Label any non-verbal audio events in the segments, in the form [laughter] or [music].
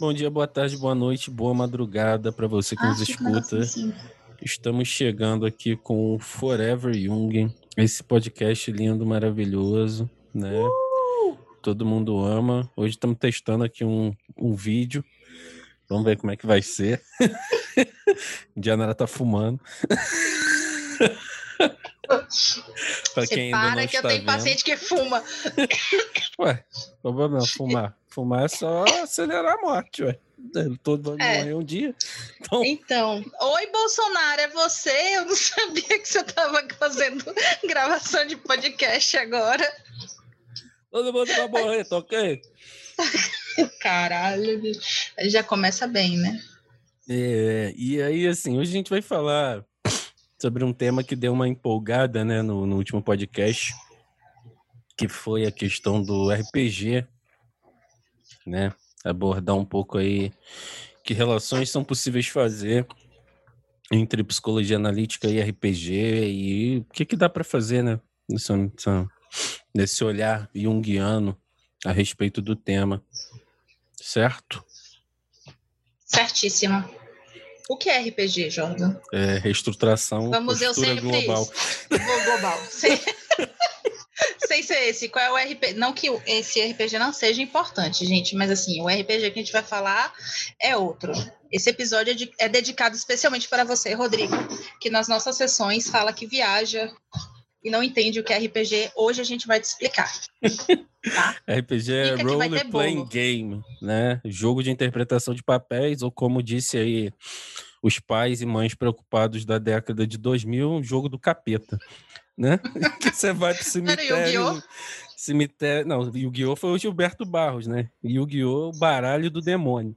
Bom dia, boa tarde, boa noite, boa madrugada para você que ah, nos escuta. Estamos chegando aqui com Forever Young, esse podcast lindo, maravilhoso, né? Uh! Todo mundo ama. Hoje estamos testando aqui um, um vídeo. Vamos ver como é que vai ser. [laughs] Dianara tá fumando. [laughs] pra quem ainda para que eu tenho vendo. paciente que fuma. Ué, problema não, fumar. Fumar é só acelerar a morte, ué. Todo vai é. morrer um dia. Então... então, oi Bolsonaro, é você? Eu não [laughs] sabia que você estava fazendo gravação de podcast agora. Todo mundo vai morrer, tá ok? [laughs] Caralho, já começa bem, né? É, e aí, assim, hoje a gente vai falar sobre um tema que deu uma empolgada, né, no, no último podcast, que foi a questão do RPG, né? Abordar um pouco aí que relações são possíveis fazer entre psicologia analítica e RPG e o que, que dá para fazer, né? Nesse, nesse olhar junguiano a respeito do tema, certo? Certíssimo. O que é RPG, Jordan? É reestruturação Vamos eu sempre global. global. [laughs] Sem... Sem ser esse, qual é o RPG? Não que esse RPG não seja importante, gente, mas assim, o RPG que a gente vai falar é outro. Esse episódio é, de... é dedicado especialmente para você, Rodrigo, que nas nossas sessões fala que viaja e não entende o que é RPG. Hoje a gente vai te explicar. Tá? [laughs] RPG é Role Playing Game, né? Jogo de interpretação de papéis, ou como disse aí os pais e mães preocupados da década de 2000, um jogo do capeta, né? [laughs] que você vai pro cemitério... cemitério... Não, Yu-Gi-Oh! foi o Gilberto Barros, né? Yu-Gi-Oh! o baralho do demônio.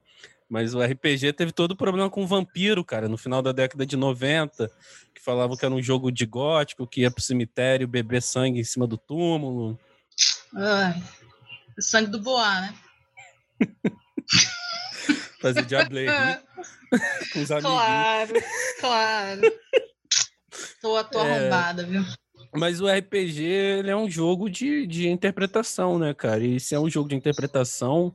Mas o RPG teve todo o problema com o vampiro, cara, no final da década de 90, que falavam que era um jogo de gótico, que ia pro cemitério beber sangue em cima do túmulo. Ai, o sangue do Boá, né? [laughs] Fazer diablé [laughs] com os amigos. Claro, claro. Tô, tô é... arrombada, viu? Mas o RPG ele é um jogo de, de interpretação, né, cara? E se é um jogo de interpretação,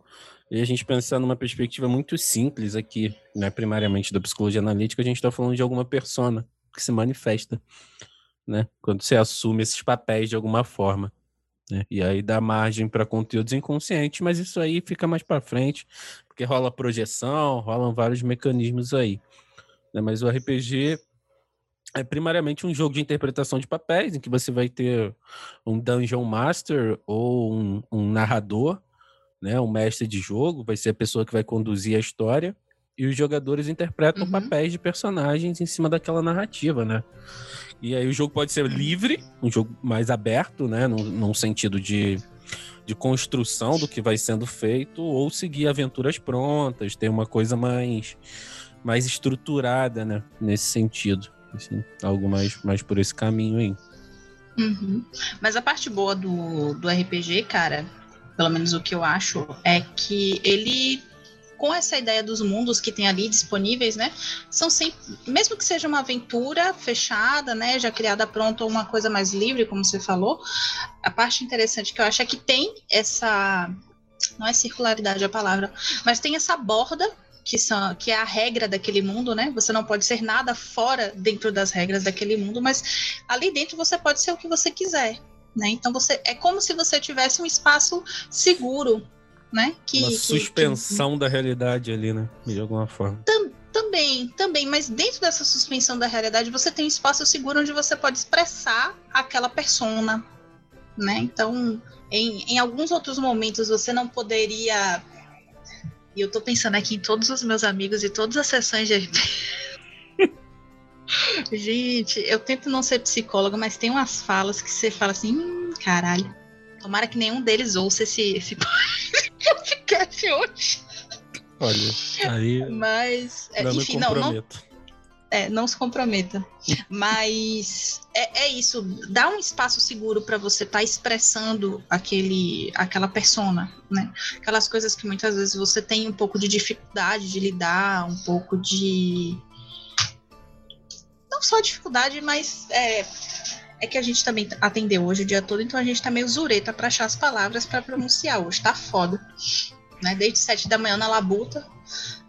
e a gente pensar numa perspectiva muito simples aqui, né, primariamente da psicologia analítica, a gente está falando de alguma persona que se manifesta, né? Quando você assume esses papéis de alguma forma. Né? E aí dá margem para conteúdos inconscientes, mas isso aí fica mais para frente, porque rola projeção, rolam vários mecanismos aí. Né? Mas o RPG é primariamente um jogo de interpretação de papéis, em que você vai ter um Dungeon Master ou um, um narrador, né? um mestre de jogo, vai ser a pessoa que vai conduzir a história, e os jogadores interpretam uhum. papéis de personagens em cima daquela narrativa, né? E aí o jogo pode ser livre, um jogo mais aberto, né? Num, num sentido de, de construção do que vai sendo feito, ou seguir aventuras prontas, ter uma coisa mais, mais estruturada, né? Nesse sentido. Assim, algo mais, mais por esse caminho aí. Uhum. Mas a parte boa do, do RPG, cara, pelo menos o que eu acho, é que ele com essa ideia dos mundos que tem ali disponíveis, né? São sempre, mesmo que seja uma aventura fechada, né? Já criada pronta ou uma coisa mais livre, como você falou, a parte interessante que eu acho é que tem essa. Não é circularidade a palavra, mas tem essa borda que, são, que é a regra daquele mundo, né? Você não pode ser nada fora dentro das regras daquele mundo, mas ali dentro você pode ser o que você quiser. Né? Então você é como se você tivesse um espaço seguro né? Que, Uma suspensão que, da realidade ali, né? De alguma forma. Tam, também, também, mas dentro dessa suspensão da realidade você tem um espaço seguro onde você pode expressar aquela persona, né? Então, em, em alguns outros momentos você não poderia. E eu tô pensando aqui em todos os meus amigos e todas as sessões de [laughs] Gente, eu tento não ser psicóloga, mas tem umas falas que você fala assim, hum, caralho. Tomara que nenhum deles ouça esse, esse [laughs] podcast hoje. Olha, aí. Mas, é, enfim, não, não. É, não se comprometa. Mas é, é isso, dá um espaço seguro para você estar tá expressando aquele, aquela persona, né? Aquelas coisas que muitas vezes você tem um pouco de dificuldade de lidar, um pouco de. Não só dificuldade, mas é, é que a gente também atendeu hoje o dia todo, então a gente tá meio zureta para achar as palavras para pronunciar hoje, tá foda. né? Desde sete da manhã na labuta.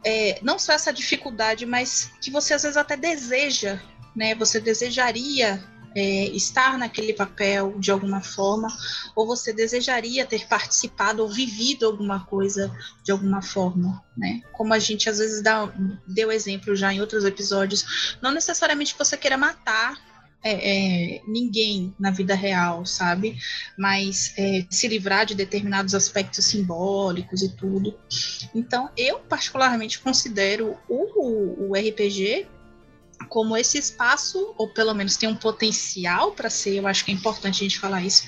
É, não só essa dificuldade, mas que você às vezes até deseja, né? Você desejaria é, estar naquele papel de alguma forma, ou você desejaria ter participado ou vivido alguma coisa de alguma forma, né? Como a gente às vezes dá, deu exemplo já em outros episódios, não necessariamente você queira matar é, é, ninguém na vida real, sabe? Mas é, se livrar de determinados aspectos simbólicos e tudo. Então, eu particularmente considero o, o RPG como esse espaço, ou pelo menos tem um potencial para ser, eu acho que é importante a gente falar isso,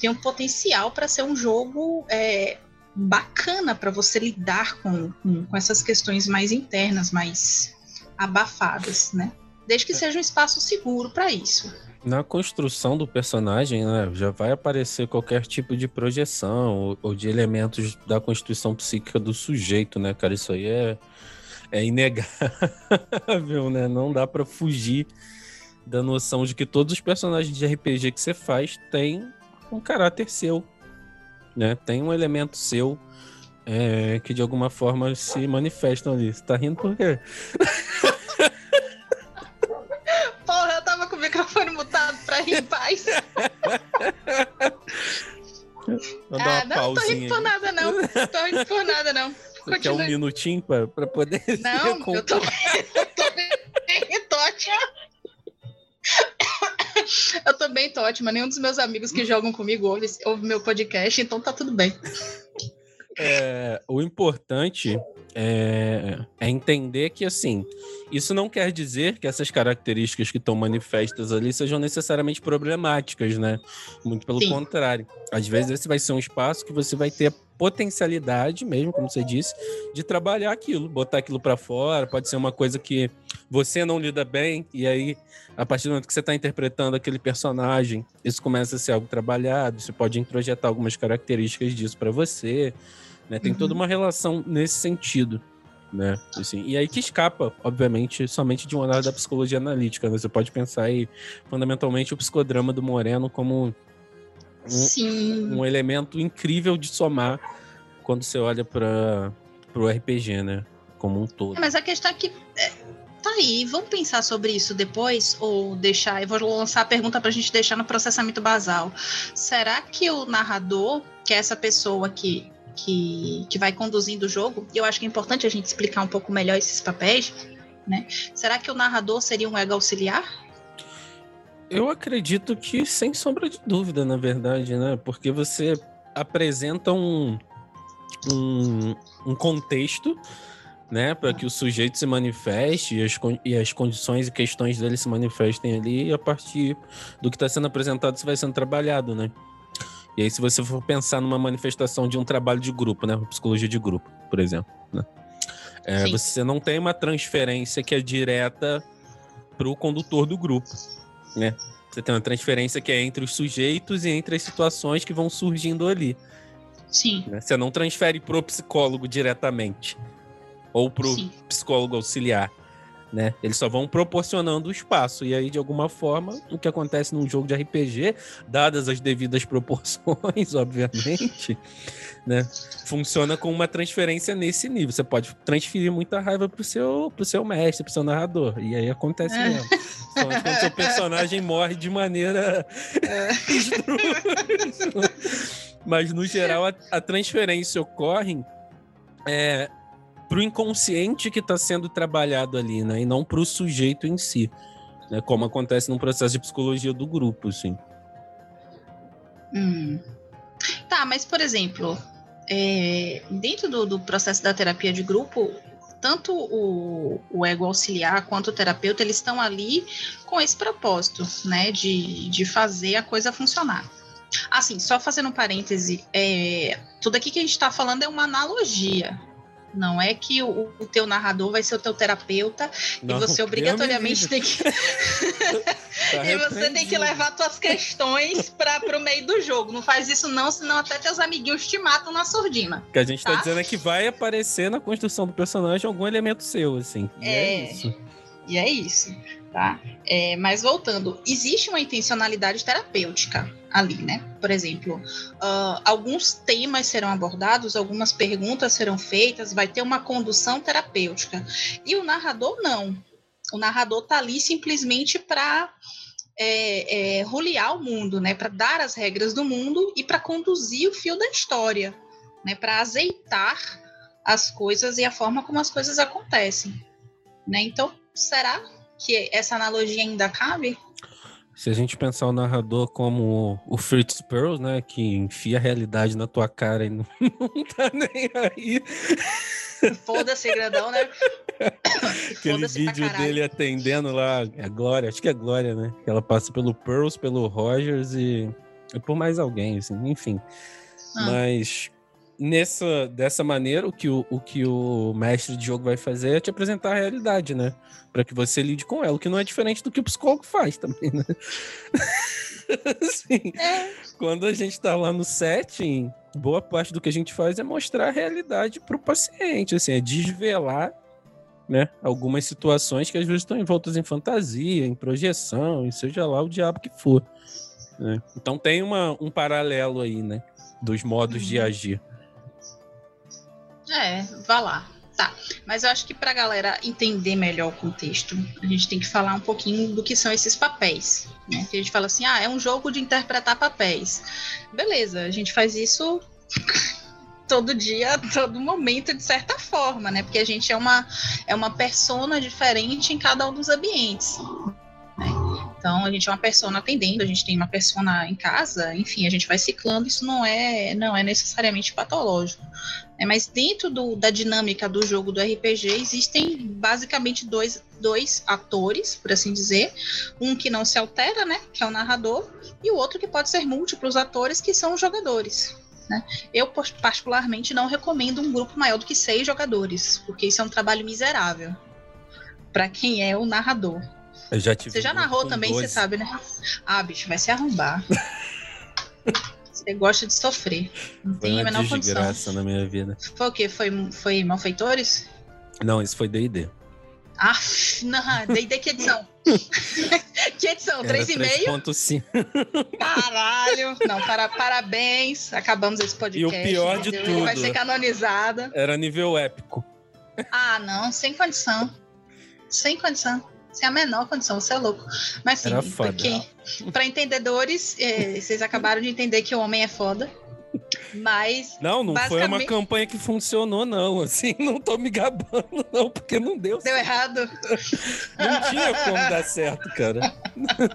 tem um potencial para ser um jogo é, bacana para você lidar com, com, com, essas questões mais internas, mais abafadas, né? Desde que seja um espaço seguro para isso. Na construção do personagem, né, já vai aparecer qualquer tipo de projeção ou, ou de elementos da constituição psíquica do sujeito, né, cara? Isso aí é é inegável, né? Não dá para fugir da noção de que todos os personagens de RPG que você faz têm um caráter seu, né? Tem um elemento seu é, que de alguma forma se manifestam ali. Você tá rindo por quê? [laughs] ah, não, tô rindo por nada, não. Tô por nada, não. Você quer um minutinho pra, pra poder. Não, [laughs] eu tô, [laughs] eu tô bem ótima. Eu tô bem tô ótima. Nenhum dos meus amigos que jogam comigo ouve, ouve meu podcast, então tá tudo bem. É, o importante é, é, entender que, assim, isso não quer dizer que essas características que estão manifestas ali sejam necessariamente problemáticas, né? Muito pelo Sim. contrário. Às vezes esse vai ser um espaço que você vai ter potencialidade, mesmo como você disse, de trabalhar aquilo, botar aquilo para fora. Pode ser uma coisa que você não lida bem, e aí, a partir do momento que você está interpretando aquele personagem, isso começa a ser algo trabalhado. Você pode introjetar algumas características disso para você. Né? Tem uhum. toda uma relação nesse sentido. Né? Assim, e aí que escapa, obviamente, somente de um olhar da psicologia analítica. Né? Você pode pensar aí, fundamentalmente, o psicodrama do Moreno como um, um elemento incrível de somar quando você olha para o RPG, né? Como um todo. É, mas a questão é que. É, tá aí, vamos pensar sobre isso depois? Ou deixar. Eu vou lançar a pergunta para a gente deixar no processamento basal. Será que o narrador, que é essa pessoa que, que, que vai conduzindo o jogo, e eu acho que é importante a gente explicar um pouco melhor esses papéis, né? Será que o narrador seria um ego auxiliar? Eu acredito que sem sombra de dúvida, na verdade, né? Porque você apresenta um, um, um contexto, né, para que o sujeito se manifeste e as, e as condições e questões dele se manifestem ali, e a partir do que está sendo apresentado, isso vai sendo trabalhado, né? E aí, se você for pensar numa manifestação de um trabalho de grupo, né? Psicologia de grupo, por exemplo, né? É, você não tem uma transferência que é direta para o condutor do grupo né? Você tem uma transferência que é entre os sujeitos e entre as situações que vão surgindo ali. Sim. Né? Você não transfere pro psicólogo diretamente. Ou pro Sim. psicólogo auxiliar né? Eles só vão proporcionando o espaço. E aí, de alguma forma, o que acontece num jogo de RPG, dadas as devidas proporções, [laughs] obviamente, né? Funciona com uma transferência nesse nível. Você pode transferir muita raiva pro seu, pro seu mestre, pro seu narrador. E aí acontece é. mesmo. quando seu personagem morre de maneira é. [laughs] Mas, no geral, a, a transferência ocorre é, pro inconsciente que está sendo trabalhado ali, né? E não pro sujeito em si. Né? Como acontece no processo de psicologia do grupo, assim. Hum. Tá, mas por exemplo, é, dentro do, do, processo da terapia de grupo, tanto o, o, ego auxiliar quanto o terapeuta, eles estão ali com esse propósito, né? De, de fazer a coisa funcionar. Assim, só fazendo um parêntese, é, tudo aqui que a gente está falando é uma analogia, não é que o, o teu narrador vai ser o teu terapeuta não, e você obrigatoriamente tem que. [laughs] tá e você tem que levar tuas questões para o meio do jogo. Não faz isso, não, senão até teus amiguinhos te matam na surdina. O que a gente tá, tá dizendo é que vai aparecer na construção do personagem algum elemento seu, assim. é, é isso. E é isso, tá? É, mas voltando, existe uma intencionalidade terapêutica ali, né? Por exemplo, uh, alguns temas serão abordados, algumas perguntas serão feitas, vai ter uma condução terapêutica. E o narrador não. O narrador tá ali simplesmente para é, é, rolear o mundo, né? Para dar as regras do mundo e para conduzir o fio da história, né? Para azeitar as coisas e a forma como as coisas acontecem, né? Então será que essa analogia ainda cabe? Se a gente pensar o narrador como o Fritz Perls, né, que enfia a realidade na tua cara e não, [laughs] não tá nem aí. Foda-se, grandão, né? [laughs] Aquele vídeo dele atendendo lá, a Glória, acho que é a Glória, né? Que ela passa pelo Pearls, pelo Rogers e, e por mais alguém, assim, enfim. Ah. Mas nessa dessa maneira, o que o, o que o mestre de jogo vai fazer é te apresentar a realidade, né? Para que você lide com ela, o que não é diferente do que o psicólogo faz também, né? [laughs] Sim. É. Quando a gente tá lá no setting, boa parte do que a gente faz é mostrar a realidade pro paciente, assim, é desvelar né, algumas situações que às vezes estão envoltas em fantasia, em projeção, e seja lá o diabo que for. Né? Então tem uma, um paralelo aí, né? Dos modos uhum. de agir. É, vá lá. Tá. Mas eu acho que para a galera entender melhor o contexto, a gente tem que falar um pouquinho do que são esses papéis. Né? Que a gente fala assim, ah, é um jogo de interpretar papéis. Beleza, a gente faz isso todo dia, todo momento, de certa forma, né? Porque a gente é uma, é uma persona diferente em cada um dos ambientes. Né? Então, a gente é uma persona atendendo, a gente tem uma persona em casa, enfim, a gente vai ciclando, isso não é, não é necessariamente patológico. É, mas dentro do, da dinâmica do jogo do RPG existem basicamente dois, dois atores, por assim dizer. Um que não se altera, né? Que é o narrador, e o outro que pode ser múltiplos atores, que são os jogadores. Né? Eu, particularmente, não recomendo um grupo maior do que seis jogadores, porque isso é um trabalho miserável para quem é o narrador. Você já narrou também, você sabe, né? Ah, bicho, vai se arrombar. Você gosta de sofrer. Não foi tem a menor condição. na minha vida. Foi o quê? Foi, foi Malfeitores? Não, isso foi D&D. Ah, não, D&D que edição? [laughs] que edição? 3,5? Caralho. Não, para, parabéns. Acabamos esse podcast. E o pior de tudo. Vai ser canonizada. Era nível épico. Ah, não. Sem condição. Sem condição sem a menor condição, você é louco. Mas sim, porque para entendedores, é, vocês acabaram de entender que o homem é foda. Mas. Não, não basicamente... foi uma campanha que funcionou, não. Assim, [laughs] não tô me gabando, não, porque não deu Deu errado. [laughs] Não tinha como dar certo, cara.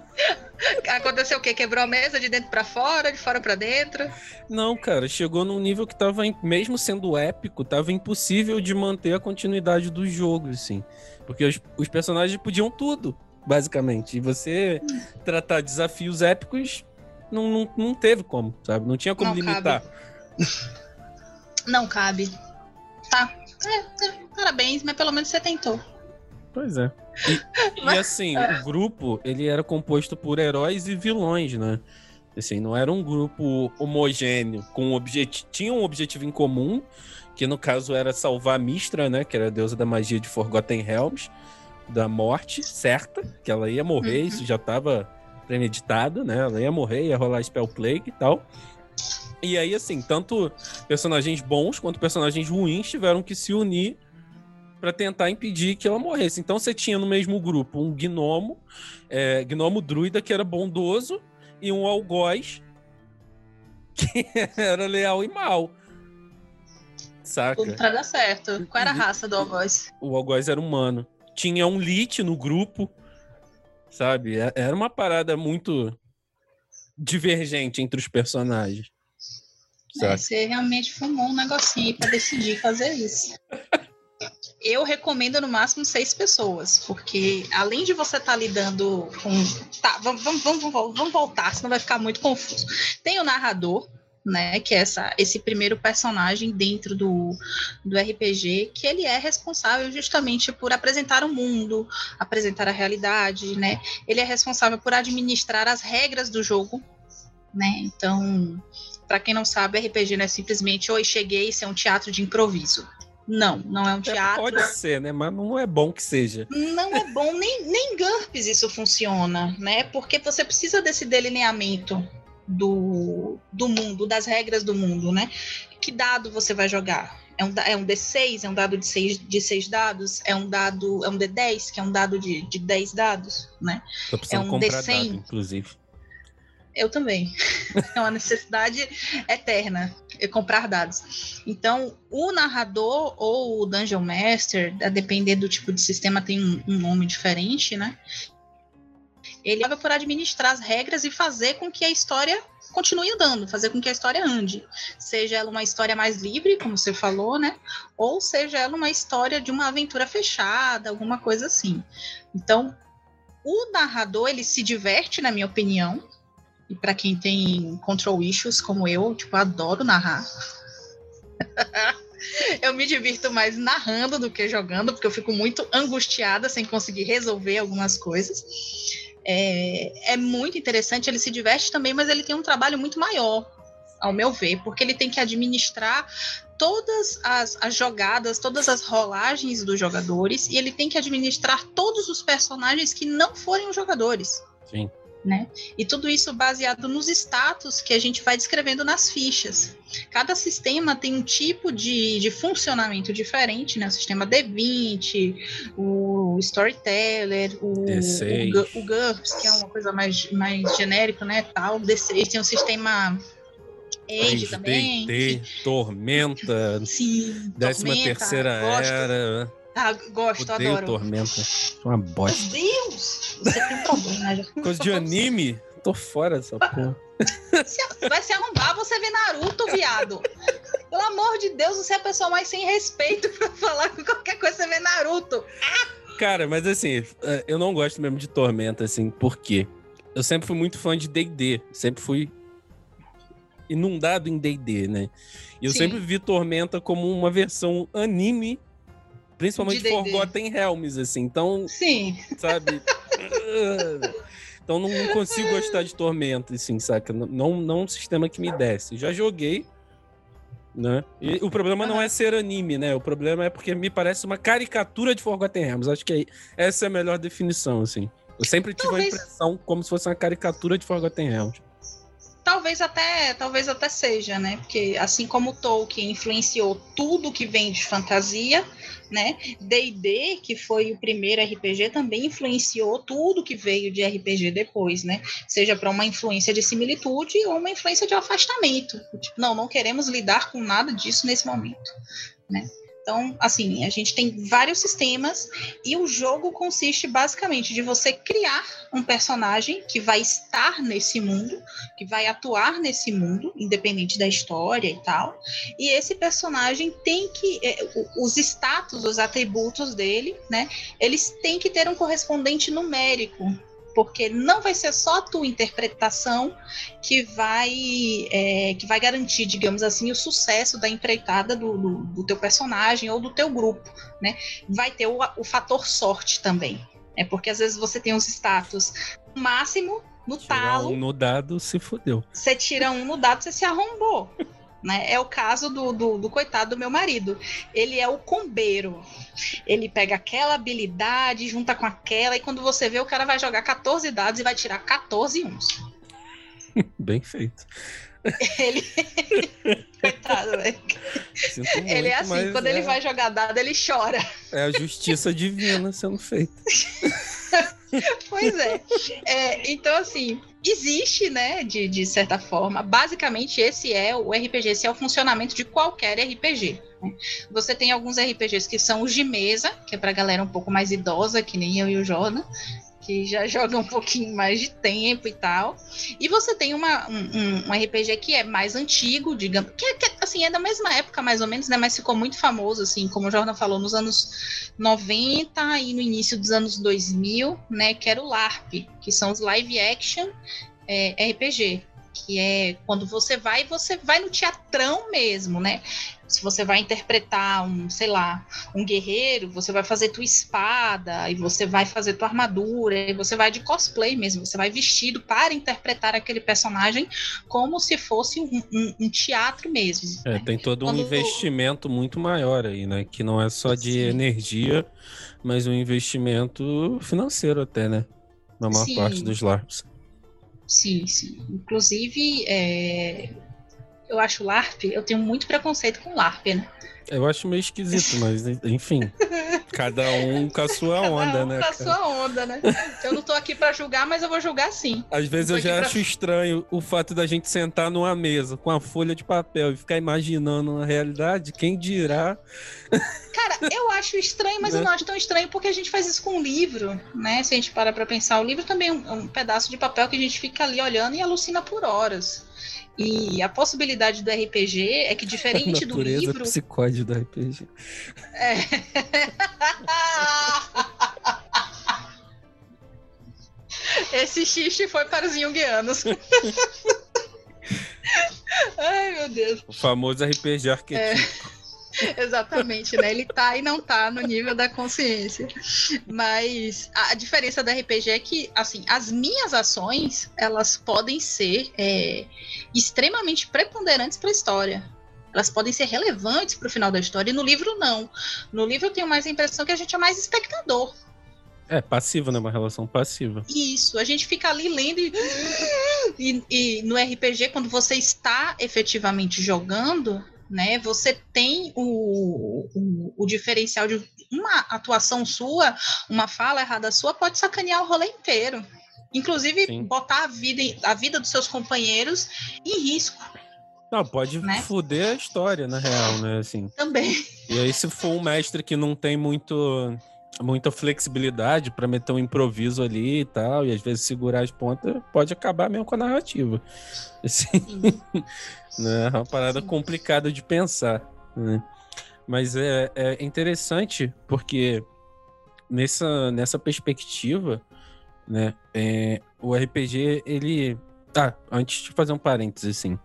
[laughs] Aconteceu o quê? Quebrou a mesa de dentro para fora, de fora para dentro? Não, cara, chegou num nível que tava, mesmo sendo épico, tava impossível de manter a continuidade do jogo, assim. Porque os, os personagens podiam tudo, basicamente. E você tratar desafios épicos não, não, não teve como, sabe? Não tinha como não limitar. Cabe. não cabe. Tá. É, é, parabéns, mas pelo menos você tentou. Pois é. E, e assim, [laughs] o grupo, ele era composto por heróis e vilões, né? Assim, não era um grupo homogêneo, com um objetivo. Tinha um objetivo em comum, que no caso era salvar Mistra, né? Que era a deusa da magia de Forgotten Realms, da morte certa, que ela ia morrer, uhum. isso já estava premeditado, né? Ela ia morrer, ia rolar Spell Plague e tal. E aí, assim, tanto personagens bons quanto personagens ruins tiveram que se unir para tentar impedir que ela morresse. Então você tinha no mesmo grupo um gnomo, é, gnomo druida que era bondoso, e um algoz [laughs] que era leal e mal. Saca? Tudo pra dar certo. Qual era a raça do algoz? O algoz era humano. Tinha um lit no grupo, sabe? É, era uma parada muito divergente entre os personagens. É, você realmente fumou um negocinho aí pra decidir fazer isso. [laughs] Eu recomendo no máximo seis pessoas, porque além de você estar tá lidando com. Tá, vamos, vamos, vamos, vamos voltar, senão vai ficar muito confuso. Tem o narrador, né, que é essa, esse primeiro personagem dentro do, do RPG, que ele é responsável justamente por apresentar o mundo, apresentar a realidade, né? Ele é responsável por administrar as regras do jogo, né? Então, para quem não sabe, RPG não é simplesmente oi, cheguei, isso é um teatro de improviso. Não, não é um teatro. Pode ser, né? Mas não é bom que seja. Não é bom, nem, nem em GURPS isso funciona, né? Porque você precisa desse delineamento do, do mundo, das regras do mundo, né? Que dado você vai jogar? É um, é um D6, é um dado de seis, de seis dados, é um dado, é um D10, que é um dado de, de 10 dados, né? Tô é um D100. Dado, inclusive. Eu também. [laughs] É uma necessidade eterna comprar dados. Então, o narrador ou o Dungeon Master, a depender do tipo de sistema, tem um, um nome diferente, né? Ele acaba por administrar as regras e fazer com que a história continue andando, fazer com que a história ande. Seja ela uma história mais livre, como você falou, né? Ou seja ela uma história de uma aventura fechada, alguma coisa assim. Então, o narrador, ele se diverte, na minha opinião, e para quem tem control issues como eu, tipo, adoro narrar. [laughs] eu me divirto mais narrando do que jogando, porque eu fico muito angustiada sem conseguir resolver algumas coisas. É, é muito interessante, ele se diverte também, mas ele tem um trabalho muito maior, ao meu ver, porque ele tem que administrar todas as, as, jogadas, todas as rolagens dos jogadores, e ele tem que administrar todos os personagens que não forem os jogadores. Sim né? E tudo isso baseado nos status que a gente vai descrevendo nas fichas. Cada sistema tem um tipo de, de funcionamento diferente, né? O sistema D20, o Storyteller, o, o, o GURPS, que é uma coisa mais, mais genérica, né? Tal, D6 tem um sistema Age também. D, Tormenta, Sim, décima tormenta, terceira era. Ah, gosto, Odeio adoro. Tormenta. Uma bosta. Meu Deus! Você tem problema. Já. Coisa de anime? Tô fora dessa porra. Vai se arrombar você ver Naruto, viado. Pelo amor de Deus, você é a pessoa mais sem respeito pra falar com qualquer coisa você vê Naruto. Cara, mas assim, é, eu não gosto mesmo de Tormenta, assim, por quê? Eu sempre fui muito fã de D&D, sempre fui inundado em D&D, né? E eu Sim. sempre vi Tormenta como uma versão anime Principalmente Forgotten Realms, assim. Então. Sim. Sabe? [laughs] então não, consigo gostar de Tormenta, assim, saca? Não, não um sistema que me desce. Já joguei, né? E o problema não é ser anime, né? O problema é porque me parece uma caricatura de Forgotten Realms. Acho que essa é a melhor definição, assim. Eu sempre tive Talvez... a impressão como se fosse uma caricatura de Forgotten Realms. Talvez até, talvez até seja, né? Porque assim como Tolkien influenciou tudo que vem de fantasia, né? D&D, que foi o primeiro RPG, também influenciou tudo que veio de RPG depois, né? Seja para uma influência de similitude ou uma influência de afastamento. Tipo, não, não queremos lidar com nada disso nesse momento, né? Então, assim, a gente tem vários sistemas e o jogo consiste basicamente de você criar um personagem que vai estar nesse mundo, que vai atuar nesse mundo, independente da história e tal. E esse personagem tem que é, os status, os atributos dele, né? Eles têm que ter um correspondente numérico porque não vai ser só a tua interpretação que vai é, que vai garantir, digamos assim, o sucesso da empreitada do, do, do, teu personagem ou do teu grupo, né? Vai ter o, o fator sorte também, é porque às vezes você tem os status máximo no Tirar talo. Um no dado se fodeu. Você tira um no dado, você se arrombou. Né? É o caso do, do, do, coitado do meu marido. Ele é o combeiro. Ele pega aquela habilidade, junta com aquela, e quando você vê, o cara vai jogar 14 dados e vai tirar 14 uns. [laughs] Bem feito. [laughs] Ele. [laughs] Coitado, velho. Ele é assim, quando é... ele vai jogar dado, ele chora. É a justiça divina sendo feita. [laughs] pois é. é. Então, assim, existe, né, de, de certa forma. Basicamente, esse é o RPG, esse é o funcionamento de qualquer RPG. Né? Você tem alguns RPGs que são os de mesa, que é pra galera um pouco mais idosa, que nem eu e o Jordan, que já [laughs] joga um pouquinho mais de tempo e tal. E você tem uma, um, um RPG que é mais antigo, digamos, que, é, que, assim, é da mesma época, mais ou menos, né? Mas ficou muito famoso, assim, como o Jordan falou, nos anos 90 e no início dos anos 2000, né? Que era o LARP, que são os live action é, RPG. que é quando você vai, você vai no teatrão mesmo, né? Se você vai interpretar um, sei lá, um guerreiro, você vai fazer tua espada, e você vai fazer tua armadura, e você vai de cosplay mesmo, você vai vestido para interpretar aquele personagem como se fosse um, um, um teatro mesmo. É, né? tem todo Quando- um investimento muito maior aí, né? Que não é só de Sim. energia, mas um investimento financeiro até, né? Na maior Sim. parte dos LARPs. Sim, sim. Inclusive, é, eu acho LARP, eu tenho muito preconceito com LARP, né? Eu acho meio esquisito, mas enfim. [laughs] cada um com a sua Cada onda, um né? com a sua onda, né? Eu não tô aqui pra julgar, mas eu vou julgar sim. Às vezes eu já pra- acho estranho o fato da gente sentar numa mesa com a folha de papel e ficar imaginando uma realidade. Quem dirá? Cara, eu acho estranho, mas eu Né? não acho tão estranho porque a gente faz isso com um livro, né? Se a gente para pra pensar, o livro também é um, é um pedaço de papel que a gente fica ali olhando e alucina por horas. E a possibilidade do RPG é que, A diferente do natureza livro. psicóide do RPG. É. [laughs] Esse xixi foi para os junguianos. [laughs] Ai, meu Deus. O famoso RPG arquetípico. [laughs] Exatamente, né? Ele tá e não tá no nível da consciência. Mas a diferença do RPG é que, assim, as minhas ações, elas podem ser é, extremamente preponderantes para a história. Elas podem ser relevantes para o final da história. E no livro, não. No livro, eu tenho mais a impressão que a gente é mais espectador. É, passivo, né? Uma relação passiva. Isso, a gente fica ali lendo e, e, e no RPG, quando você está efetivamente jogando, né, você tem o, o, o diferencial de uma atuação sua, uma fala errada sua, pode sacanear o rolê inteiro. Inclusive, Sim. botar a vida, a vida dos seus companheiros em risco Não, pode Né? foder a história, na real, né? Assim. também. E aí, se for um mestre que não tem muito, muita flexibilidade pra meter um improviso ali e tal, e às vezes segurar as pontas, pode acabar mesmo com a narrativa. [laughs] Assim, né? É uma parada Sim. complicada de pensar. né? Mas é, é interessante porque nessa, nessa perspectiva, né, é, o RPG, ele. Ah, antes de fazer um parênteses, assim.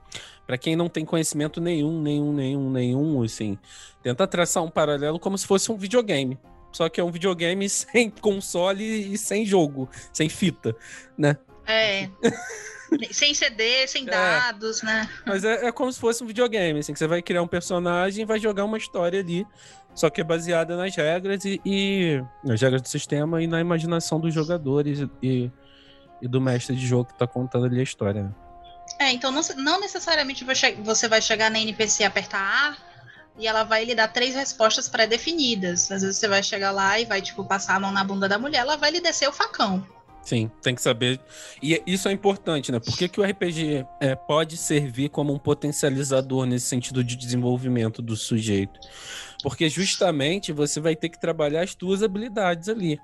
Pra quem não tem conhecimento nenhum, nenhum, nenhum, nenhum, assim, tenta traçar um paralelo como se fosse um videogame. Só que é um videogame [laughs] sem console e sem jogo, sem fita, né? É. [laughs] sem CD, sem É. dados, né? Mas é, é como se fosse um videogame, assim, que você vai criar um personagem e vai jogar uma história ali, só que é baseada nas regras e, e- nas regras do sistema e na imaginação dos jogadores e, e do mestre de jogo que tá contando ali a história. né? É, então não, não necessariamente você vai chegar na NPC e apertar A e ela vai lhe dar três respostas pré-definidas. Às vezes você vai chegar lá e vai, tipo, passar a mão na bunda da mulher, ela vai lhe descer o facão. Sim, tem que saber. E isso é importante, né? Por que, que o RPG é, pode servir como um potencializador nesse sentido de desenvolvimento do sujeito? Porque justamente você vai ter que trabalhar as tuas habilidades ali.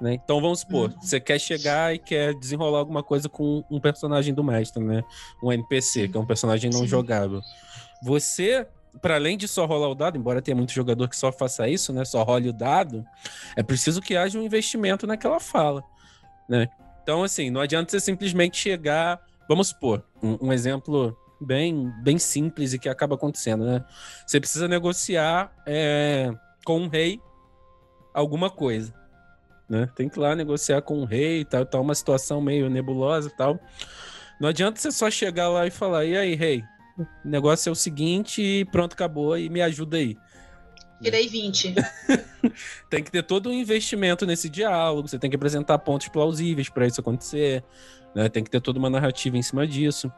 Né? Então vamos supor, Uhum. você quer chegar e quer desenrolar alguma coisa com um personagem do mestre, né? Um NPC, que é um personagem não Sim. jogável. Você, para além de só rolar o dado, embora tenha muito jogador que só faça isso, né? Só role o dado, é preciso que haja um investimento naquela fala. Né? Então, assim, não adianta você simplesmente chegar. Vamos supor, um, um exemplo bem, bem simples e que acaba acontecendo, né? Você precisa negociar é, com um rei alguma coisa. Né? Tem que ir lá negociar com o rei e tal, tá uma situação meio nebulosa e tal. Não adianta você só chegar lá e falar, e aí, rei? O negócio é o seguinte, e pronto, acabou, e me ajuda aí. Tirei 20. [laughs] Tem que ter todo um investimento nesse diálogo, você tem que apresentar pontos plausíveis para isso acontecer, né? Tem que ter toda uma narrativa em cima disso.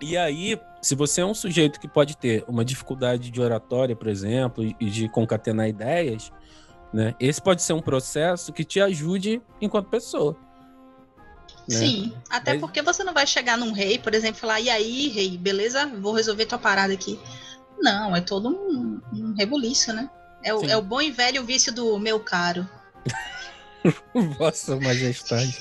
E aí, se você é um sujeito que pode ter uma dificuldade de oratória, por exemplo, e de concatenar ideias, né? Esse pode ser um processo que te ajude enquanto pessoa. Né? Sim, até Mas- porque você não vai chegar num rei, por exemplo, e falar, e aí, rei, beleza? Vou resolver tua parada aqui. Não, é todo um, um rebuliço, né? É o, Sim. é o bom e velho vício do meu caro. [laughs] Vossa Majestade.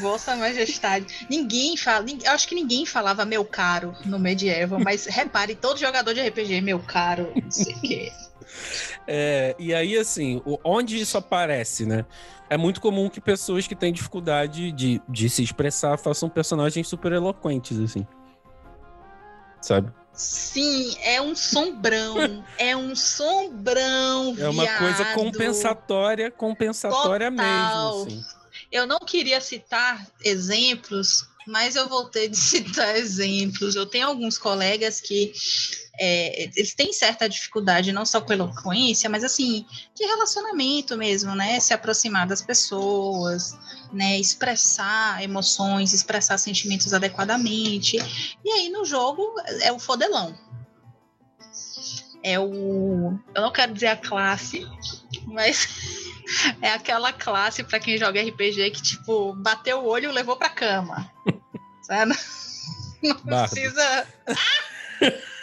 Vossa Majestade. Ninguém fala. Eu acho que ninguém falava meu caro no medieval, mas [laughs] repare, todo jogador de RPG, meu caro, não sei o quê. É, e aí, assim, onde isso aparece, né? É muito comum que pessoas que têm dificuldade de, de se expressar façam personagens super eloquentes, assim. sabe? Sim, é um sombrão. é um sombrão. É uma viado. coisa compensatória, compensatória Total. mesmo. Assim. Eu não queria citar exemplos, mas eu voltei de [laughs] citar exemplos. Eu tenho alguns colegas que é, eles têm certa dificuldade, não só com eloquência, mas assim, de relacionamento mesmo, né? Se aproximar das pessoas, né? Expressar emoções, expressar sentimentos adequadamente. E aí no jogo é o fodelão. É o. Eu não quero dizer a classe, mas [laughs] é aquela classe para quem joga RPG que, tipo, bateu o olho e levou pra cama. [laughs] Sabe? Não Bardo. precisa. [laughs]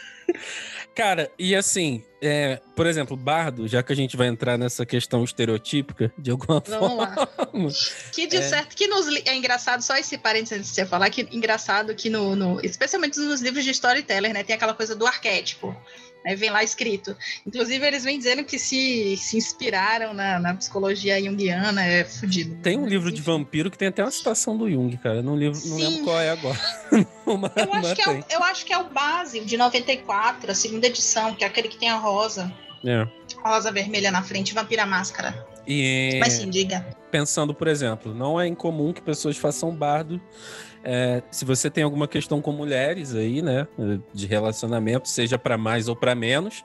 Cara, e assim, é, por exemplo, Bardo, já que a gente vai entrar nessa questão estereotípica de alguma Vamos lá. forma. Que de É. certo que nos é engraçado, só esse parênteses antes de você falar, que engraçado que no, no- especialmente nos livros de storyteller, né, tem aquela coisa do arquétipo. Aí vem lá escrito. Inclusive, eles vêm dizendo que se, se inspiraram na, na psicologia junguiana, é fudido. Tem um livro de vampiro que tem até uma citação do Jung, cara. Não, livro, não Sim. lembro qual é agora. [laughs] Mas- Eu acho, que é o, eu acho que é o base, de 94, a segunda edição, que é aquele que tem a rosa, É. rosa vermelha na frente, Vampira Máscara. E Mas sim, diga. pensando, por exemplo, não é incomum que pessoas façam bardo. É, se você tem alguma questão com mulheres aí, né, de relacionamento, seja para mais ou para menos,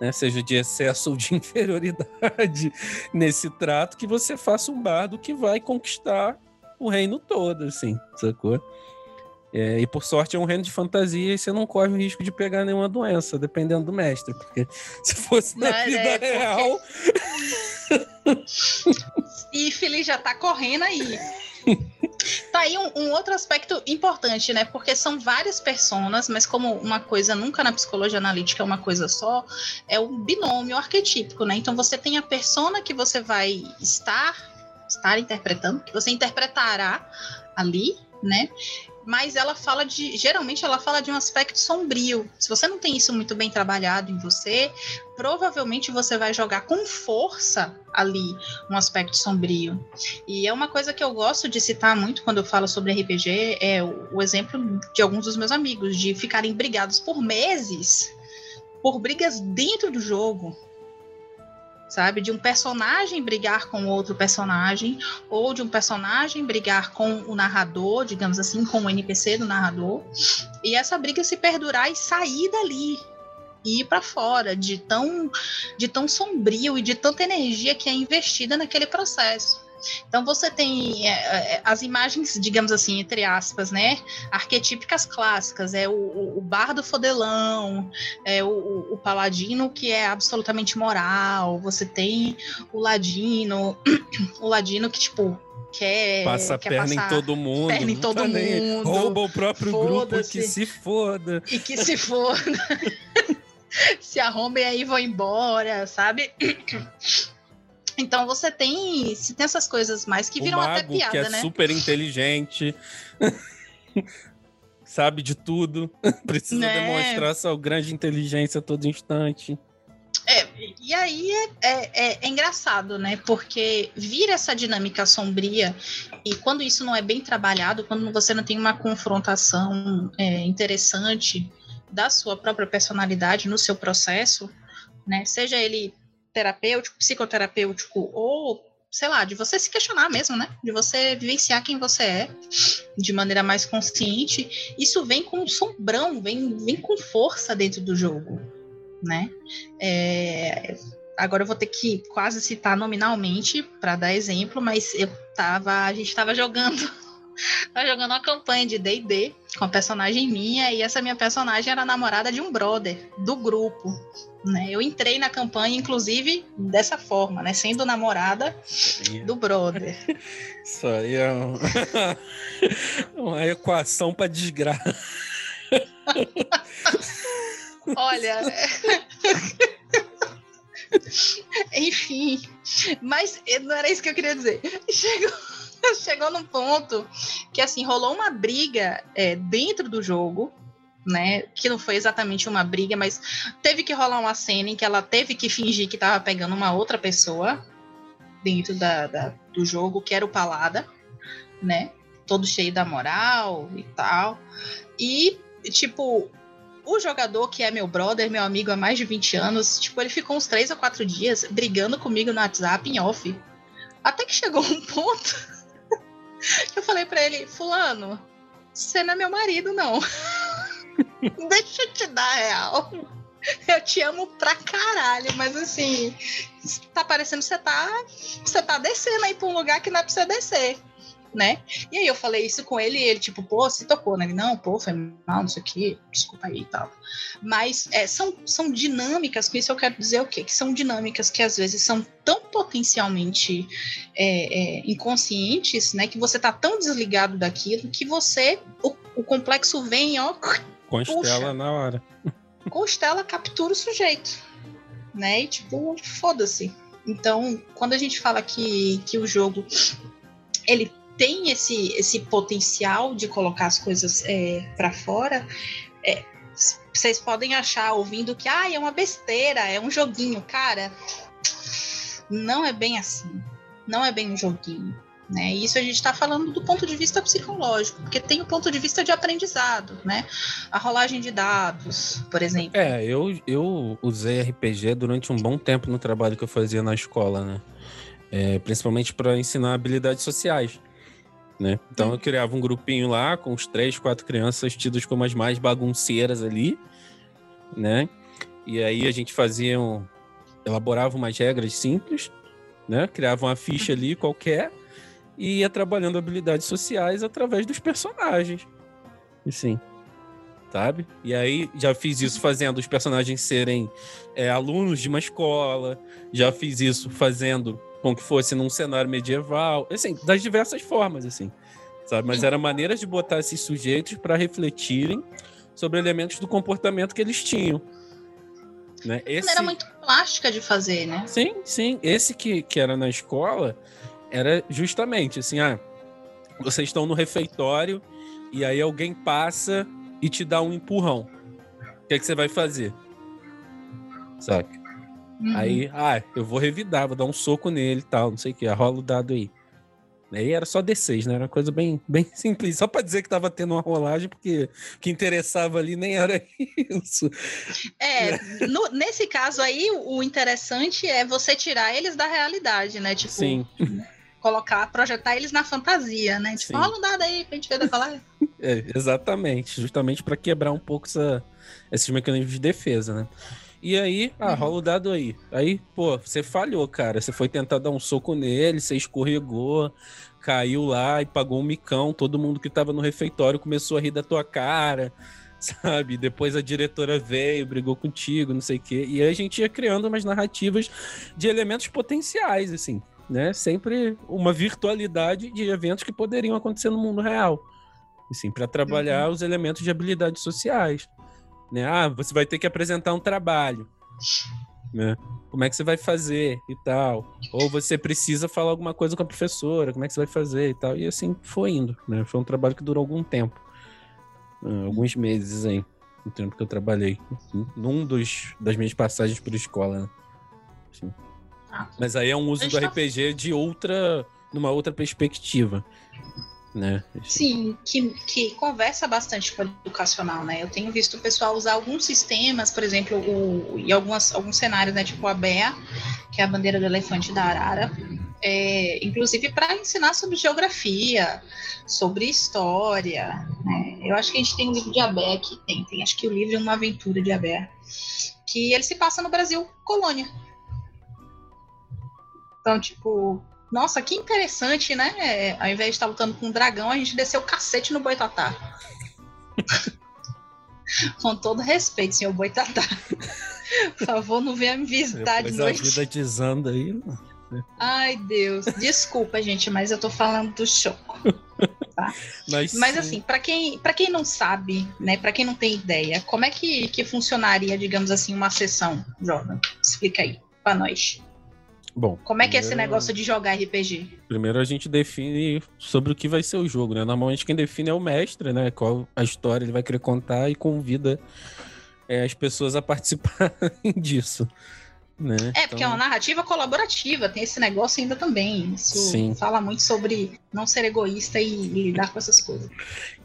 né, seja de excesso ou de [laughs] inferioridade nesse trato, que você faça um bardo que vai conquistar o reino todo, assim, sacou? É, e por sorte é um reino de fantasia e você não corre o risco de pegar nenhuma doença, dependendo do mestre. Porque [laughs] se fosse na Não, vida é, porque- real, [laughs] sífilis já tá correndo aí. Tá aí um, um outro aspecto importante, né? Porque são várias personas, mas como uma coisa nunca na psicologia analítica é uma coisa só, é o binômio arquetípico, né? Então você tem a persona que você vai estar, estar interpretando, que você interpretará ali, né? Mas ela fala de. Geralmente ela fala de um aspecto sombrio. Se você não tem isso muito bem trabalhado em você, provavelmente você vai jogar com força ali um aspecto sombrio. E é uma coisa que eu gosto de citar muito quando eu falo sobre RPG, é o, o exemplo de alguns dos meus amigos, de ficarem brigados por meses por brigas dentro do jogo. Sabe? De um personagem brigar com outro personagem, ou de um personagem brigar com o narrador, digamos assim, com o NPC do narrador, e essa briga se perdurar e sair dali, e ir para fora, de tão, de tão sombrio e de tanta energia que é investida naquele processo. Então você tem é, é, as imagens, digamos assim, entre aspas, né? Arquetípicas clássicas. É o, o, o bardo fodelão, é o, o, paladino que é absolutamente moral. Você tem o ladino, [clears throat] o ladino que, tipo, quer. passa quer perna em todo mundo. perna em todo tá nem mundo. Rouba o próprio grupo que se foda. E que se for. [laughs] se arrombem aí e vão embora, sabe? [clears throat] Então você tem, se tem essas coisas mais que o viram até mago piada, que é né? super inteligente. [laughs] Sabe de tudo. [laughs] Precisa Né? demonstrar sua grande inteligência a todo instante. É, e aí é, é- é- é engraçado, né? Porque vira essa dinâmica sombria, e quando isso não é bem trabalhado, quando você não tem uma confrontação é, interessante da sua própria personalidade no seu processo, né? Seja ele terapêutico, psicoterapêutico, ou, sei lá, de você se questionar mesmo, né? De você vivenciar quem você é de maneira mais consciente, isso vem com um sombrão, vem, vem com força dentro do jogo, né? É, agora eu vou ter que quase citar nominalmente para dar exemplo, mas eu tava, a gente estava jogando, tava jogando uma campanha de D&D com a personagem minha e essa minha personagem era namorada de um brother do grupo, né? Eu entrei na campanha inclusive dessa forma, né, sendo namorada do brother. Isso aí é um- [laughs] uma equação pra desgraça. Olha, [laughs] enfim, mas não era isso que eu queria dizer. Chegou, chegou num ponto que assim rolou uma briga é, dentro do jogo, né? Que não foi exatamente uma briga, mas teve que rolar uma cena em que ela teve que fingir que tava pegando uma outra pessoa dentro da, da- do jogo, que era o Palada, né? Todo cheio da moral e tal. E, tipo, o jogador, que é meu brother, meu amigo há mais de 20 anos, tipo, ele ficou uns 3 ou 4 dias brigando comigo no WhatsApp em off. Até que chegou um [laughs] ponto eu falei para ele, fulano, você não é meu marido, não. [laughs] Deixa eu te dar real. Eu te amo pra caralho, mas assim, tá parecendo que você tá, você tá descendo aí pra um lugar que não é pra você descer né? E aí eu falei isso com ele e ele, tipo, pô, se tocou, né? Ele, não, pô, foi mal, não sei o que, desculpa aí e tal. Mas é, são, são dinâmicas, com isso eu quero dizer o quê? Que são dinâmicas que às vezes são tão potencialmente é, é, inconscientes, né? Que você tá tão desligado daquilo que você, o, o complexo vem, ó. Constela puxa, na hora. [laughs] Constela captura o sujeito, né? E tipo, foda-se. Então, quando a gente fala que, que o jogo ele tem esse, esse potencial de colocar as coisas é, para fora, é, vocês podem achar ouvindo que ah, é uma besteira, é um joguinho. Cara, não é bem assim. Não é bem um joguinho. Né? Isso a gente está falando do ponto de vista psicológico, porque tem o ponto de vista de aprendizado, né? A rolagem de dados, por exemplo. É, eu, eu usei RPG durante um bom tempo no trabalho que eu fazia na escola, né? É, principalmente para ensinar habilidades sociais né? Então eu criava um grupinho lá com os três, quatro crianças tidas como as mais bagunceiras ali, né? E aí a gente fazia um, elaborava umas regras simples, né? Criava uma ficha ali qualquer e ia trabalhando habilidades sociais através dos personagens. Assim, sabe? E aí já fiz isso fazendo os personagens serem é, alunos de uma escola, já fiz isso fazendo com que fosse num cenário medieval, assim, das diversas formas, assim, sabe? Mas era maneiras de botar esses sujeitos para refletirem sobre elementos do comportamento que eles tinham. Né? Esse... Era muito plástica de fazer, né? Sim, sim. Esse que, que era na escola era justamente assim, ah, vocês estão no refeitório e aí alguém passa e te dá um empurrão. O que, é que você vai fazer? Saca? Uhum. Aí, ah, eu vou revidar, vou dar um soco nele e tal, não sei o que, rola o dado aí. Aí era só D6, né? Era uma coisa bem, bem [laughs] simples. Só para dizer que tava tendo uma rolagem, porque o que interessava ali nem era [laughs] isso. É, no, nesse caso aí, o interessante é você tirar eles da realidade, né? Tipo, Sim. colocar, projetar eles na fantasia, né? Tipo, Sim. rola um dado aí pra gente ver decolar. É, exatamente. Justamente para quebrar um pouco essa, esses mecanismos de defesa, né? E aí, ah, uhum. rola o dado aí. Aí, pô, você falhou, cara. Você foi tentar dar um soco nele, você escorregou, caiu lá e pagou um micão. Todo mundo que tava no refeitório começou a rir da tua cara, [laughs] sabe? Depois a diretora veio, brigou contigo, não sei o quê. E aí a gente ia criando umas narrativas de elementos potenciais, assim, né? Sempre uma virtualidade de eventos que poderiam acontecer no mundo real. Assim, para trabalhar uhum. os elementos de habilidades sociais. Né? Ah, você vai ter que apresentar um trabalho. Né? Como é que você vai fazer e tal? Ou você precisa falar alguma coisa com a professora, como é que você vai fazer e tal? E assim foi indo, né? Foi um trabalho que durou algum tempo. Uh, alguns meses aí, no tempo que eu trabalhei. Num dos, das minhas passagens por escola, né? Assim. Mas aí é um uso do RPG de outra, numa outra perspectiva né? Sim, que, que conversa bastante com o educacional, né? Eu tenho visto o pessoal usar alguns sistemas, por exemplo, o, em algumas, alguns cenários, né? Tipo a BEA, que é a bandeira do elefante da Arara, é, inclusive para ensinar sobre geografia, sobre história. Né? Eu acho que a gente tem um livro de Abé aqui, tem, tem acho que o livro é uma aventura de Abé, que ele se passa no Brasil colônia. Então, tipo, nossa, que interessante, né? É, ao invés de estar lutando com um dragão, a gente desceu o cacete no Boitatá. [laughs] com todo respeito, senhor Boitatá. Por favor, não venha me visitar Depois de noite. a vida desanda aí. Né? Ai, Deus. Desculpa, gente, mas eu tô falando do choco. Tá? [laughs] Mas, mas assim, para quem, quem não sabe, né, para quem não tem ideia, como é que, que funcionaria, digamos assim, uma sessão, Jordan? Explica aí para nós. Bom. Como é que é esse negócio de jogar RPG? Primeiro a gente define sobre o que vai ser o jogo, né? Normalmente quem define é o mestre, né? Qual a história ele vai querer contar e convida é, as pessoas a [laughs] participarem disso. Né? É, porque então... é uma narrativa colaborativa, tem esse negócio ainda também. Isso Sim. fala muito sobre não ser egoísta e, e lidar com essas coisas.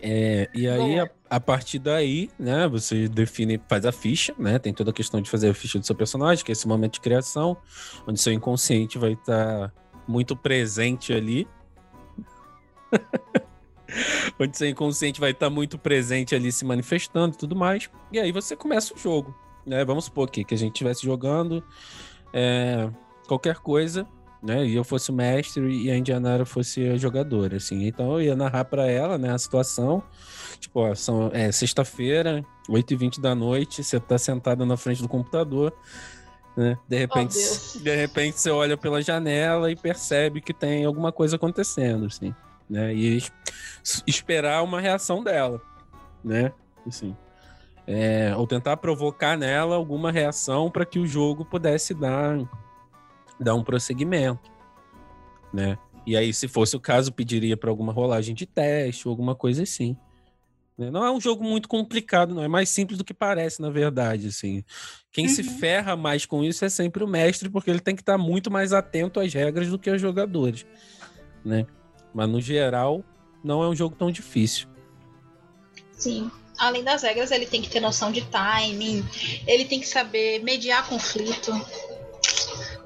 É, e aí, a, a, partir daí, né, você define, faz a ficha, né? Tem toda a questão de fazer a ficha do seu personagem, que é esse momento de criação, onde seu inconsciente vai estar tá muito presente ali. [laughs] onde seu inconsciente vai estar tá muito presente ali se manifestando e tudo mais. E aí você começa o jogo. Né? Vamos supor aqui que a gente estivesse jogando é, qualquer coisa, né? E eu fosse o mestre e a Indianara fosse a jogadora, assim. Então eu ia narrar para ela, né, a situação. Tipo, ó, são, é sexta-feira, 8h20 da noite, você tá sentada na frente do computador. Né? De repente, oh, [laughs] de repente você olha pela janela e percebe que tem alguma coisa acontecendo, assim, né? E esperar uma reação dela, né? Assim. É, ou tentar provocar nela alguma reação para que o jogo pudesse dar, dar um prosseguimento, né? E aí, se fosse o caso, pediria para alguma rolagem de teste ou alguma coisa assim. Né? Não é um jogo muito complicado, não é mais simples do que parece, na verdade, assim. Quem uhum. se ferra mais com isso é sempre o mestre, porque ele tem que estar muito mais atento às regras do que os jogadores, né? Mas no geral, não é um jogo tão difícil. Sim. Além das regras, ele tem que ter noção de timing, ele tem que saber mediar conflito,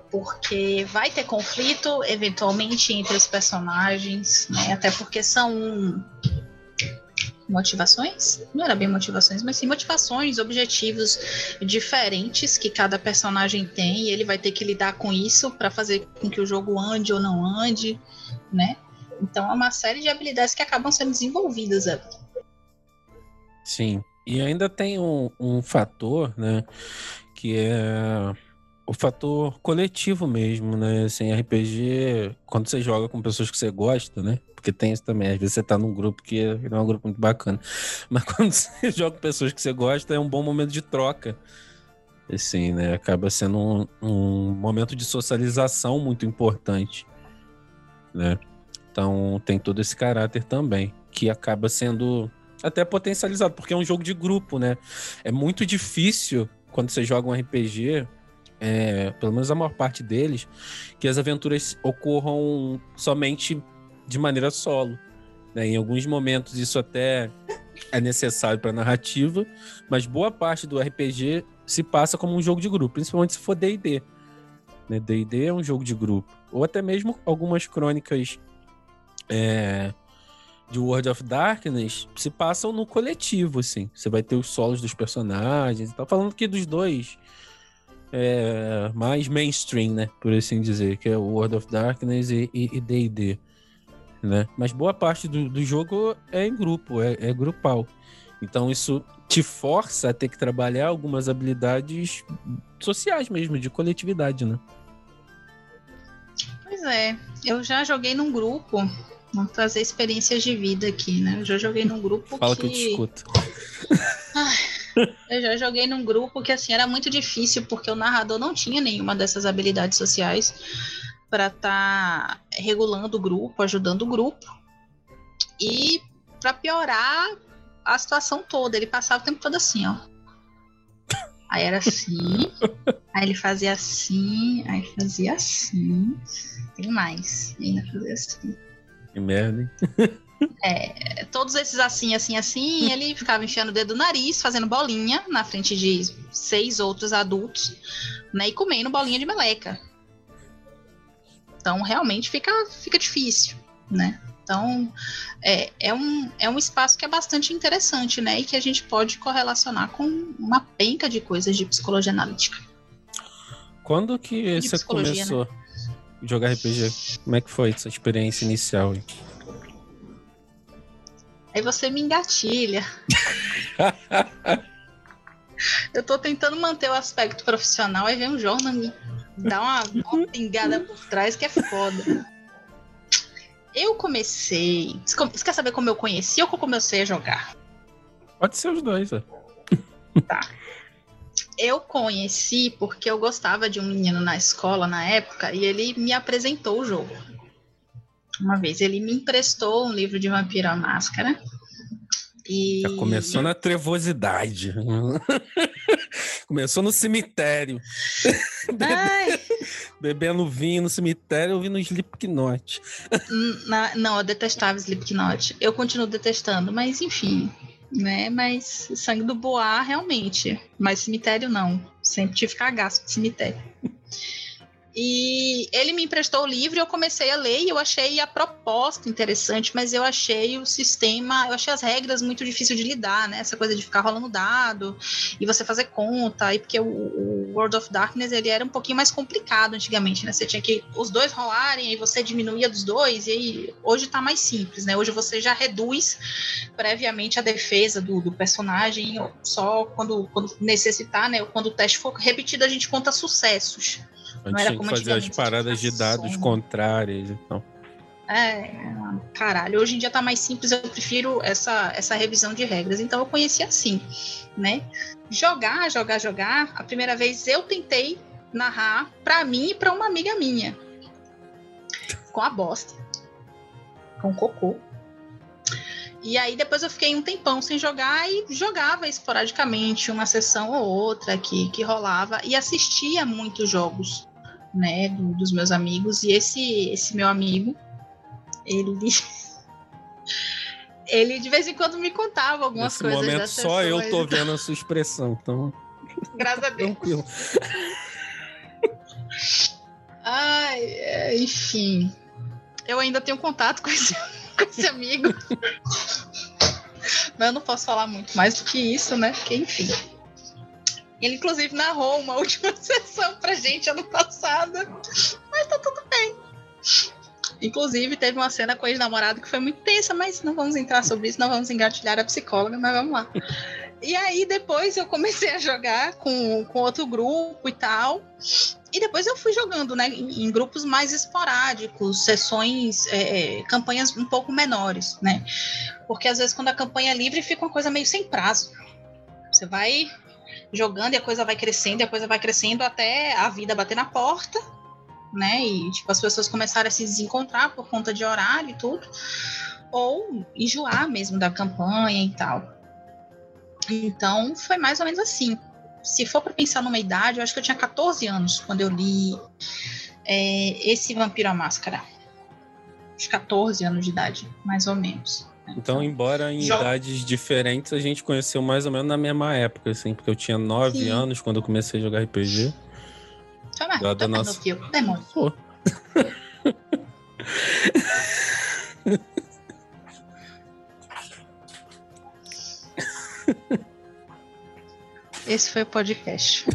porque vai ter conflito eventualmente entre os personagens, né? Até porque são motivações, não era bem motivações, mas sim motivações, objetivos diferentes que cada personagem tem e ele vai ter que lidar com isso para fazer com que o jogo ande ou não ande, né? Então é uma série de habilidades que acabam sendo desenvolvidas. É. Sim, e ainda tem um, um fator, né, que é o fator coletivo mesmo, né? Assim, RPG, quando você joga com pessoas que você gosta, né? Porque tem isso também. Às vezes você tá num grupo que não é um grupo muito bacana. [laughs] Mas quando você [laughs] joga com pessoas que você gosta, é um bom momento de troca. Assim, né? Acaba sendo um, um momento de socialização muito importante, né? Então tem todo esse caráter também, que acaba sendo até potencializado, porque é um jogo de grupo, né? É muito difícil quando você joga um RPG é, pelo menos a maior parte deles, que as aventuras ocorram somente de maneira solo. Né? Em alguns momentos isso até é necessário para narrativa, mas boa parte do RPG se passa como um jogo de grupo, principalmente se for D&D. D&D né? é um jogo de grupo. Ou até mesmo algumas crônicas é, de World of Darkness se passam no coletivo, assim. Você vai ter os solos dos personagens e tal. Falando aqui dos dois é, mais mainstream, né? Por assim dizer, que é o World of Darkness e D&D, né? Mas boa parte do, do jogo é em grupo, é, é grupal. Então isso te força a ter que trabalhar algumas habilidades sociais mesmo, de coletividade, né? Pois é, eu já joguei num grupo, vamos trazer experiências de vida aqui, né? Eu já joguei num grupo Fala que, que eu te escuto. Ai, eu já joguei num grupo que assim era muito difícil porque o narrador não tinha nenhuma dessas habilidades sociais para estar tá regulando o grupo, ajudando o grupo. E para piorar a situação toda, ele passava o tempo todo assim, ó. Aí era assim, aí ele fazia assim, aí fazia assim, tem mais, ainda fazia assim. Que merda, hein? É, todos esses assim, assim, assim, ele ficava enfiando o dedo no nariz, fazendo bolinha na frente de seis outros adultos, né? E comendo bolinha de meleca. Então, realmente fica, fica difícil, né? Então, é, é, um, é um espaço que é bastante interessante, né? E que a gente pode correlacionar com uma penca de coisas de psicologia analítica. Quando que você né? começou né? Jogar RPG? Como é que foi essa experiência inicial? Aí? Aí você me engatilha. [laughs] eu tô tentando manter o aspecto profissional, aí vem um jornal me dá uma, uma pingada por trás que é foda. Eu comecei. Você quer saber como eu conheci ou como eu comecei a jogar? Pode ser os dois, é. Tá. Eu conheci porque eu gostava de um menino na escola na época e ele me apresentou o jogo uma vez. Ele me emprestou um livro de Vampiro à Máscara. E... Já começou na trevosidade. [laughs] Começou no cemitério. [laughs] Bebendo vinho no cemitério, ouvindo Slipknot. Na, não, eu detestava Slipknot. Eu continuo detestando, mas enfim. Né? Mas sangue do Boa, realmente. Mas cemitério não. Sempre tive cagaço de cemitério. E ele me emprestou o livro e eu comecei a ler e eu achei a proposta interessante, mas eu achei o sistema, eu achei as regras muito difícil de lidar, né? Essa coisa de ficar rolando dado e você fazer conta, e porque o, o World of Darkness ele era um pouquinho mais complicado antigamente, né? Você tinha que os dois rolarem e você diminuía dos dois, e aí hoje tá mais simples, né? Hoje você já reduz previamente a defesa do, do personagem só quando, quando necessitar, né? Quando o teste for repetido, a gente conta sucessos. A gente tinha que fazer as paradas de dados contrárias e tal. É, caralho, hoje em dia tá mais simples, eu prefiro essa, essa revisão de regras. Então eu conheci assim, né? Jogar, jogar, jogar. A primeira vez eu tentei narrar pra mim e pra uma amiga minha. Com a bosta. Com cocô. E aí depois eu fiquei um tempão sem jogar e jogava esporadicamente, uma sessão ou outra que, que rolava, e assistia muitos jogos né, do, dos meus amigos, e esse, esse meu amigo, ele. [laughs] ele de vez em quando me contava algumas Nesse coisas. momento só eu tô vendo a sua expressão, então. [laughs] Graças a Deus. Tranquilo. [laughs] Ai, é, enfim. Eu ainda tenho contato com esse, com esse amigo. Mas eu não posso falar muito mais do que isso, né? Porque, enfim. Ele, inclusive, narrou uma [laughs] última sessão pra gente ano passado. Mas tá tudo bem. Inclusive, teve uma cena com o ex-namorado que foi muito tensa, mas não vamos entrar sobre isso, não vamos engatilhar a psicóloga, mas vamos lá. E aí, depois eu comecei a jogar com, com outro grupo e tal. E depois eu fui jogando, né, em, em grupos mais esporádicos, sessões, é, é, campanhas um pouco menores, né? Porque às vezes quando a campanha é livre fica uma coisa meio sem prazo. Você vai jogando e a coisa vai crescendo, e a coisa vai crescendo até a vida bater na porta, né? E tipo, as pessoas começarem a se desencontrar por conta de horário e tudo, ou enjoar mesmo da campanha e tal. Então foi mais ou menos assim. Se for para pensar numa idade, eu acho que eu tinha 14 anos quando eu li é, esse Vampiro à Máscara. Uns 14 anos de idade, mais ou menos. Então, embora em idades diferentes, a gente conheceu mais ou menos na mesma época, assim, porque eu tinha nove anos quando eu comecei a jogar RPG. Toma, toma da nossa... no demônio. Pô. Esse foi o podcast.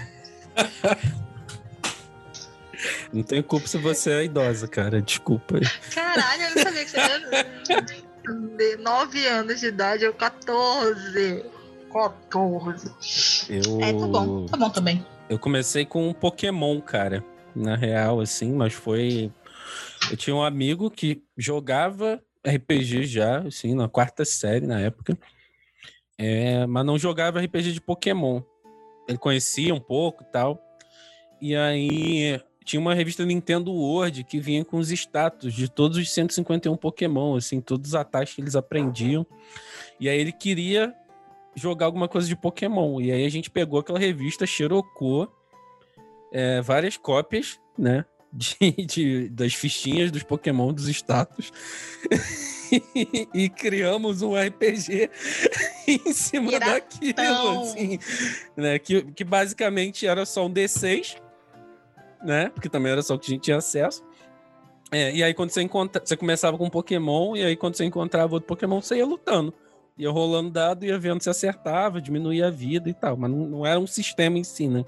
Não tem culpa se você é idosa, cara. Desculpa. Caralho, eu não sabia que você era [laughs] de 9 anos de idade, eu 14. 14. Eu... É, tá bom, tá bom também. Eu comecei com um Pokémon, cara. Na real, assim, mas foi. Eu tinha um amigo que jogava RPG já, assim, na quarta série na época. É, mas não jogava RPG de Pokémon. Ele conhecia um pouco e tal. E aí tinha uma revista Nintendo World que vinha com os status de todos os 151 Pokémon, assim, todos os ataques que eles aprendiam. E aí ele queria jogar alguma coisa de Pokémon. E aí a gente pegou aquela revista, xerocou é, várias cópias, né? De, [laughs] de, das fichinhas dos Pokémon, dos status. [laughs] e, criamos um RPG [laughs] em cima Piratão. daquilo, assim, né? Que, que basicamente era só um D6 né? Porque também era só o que a gente tinha acesso. É, e aí quando você encontra, você começava com um Pokémon, e aí quando você encontrava outro Pokémon, você ia lutando. Ia rolando dado, ia vendo se acertava, diminuía a vida e tal. Mas não, não era um sistema em si, né?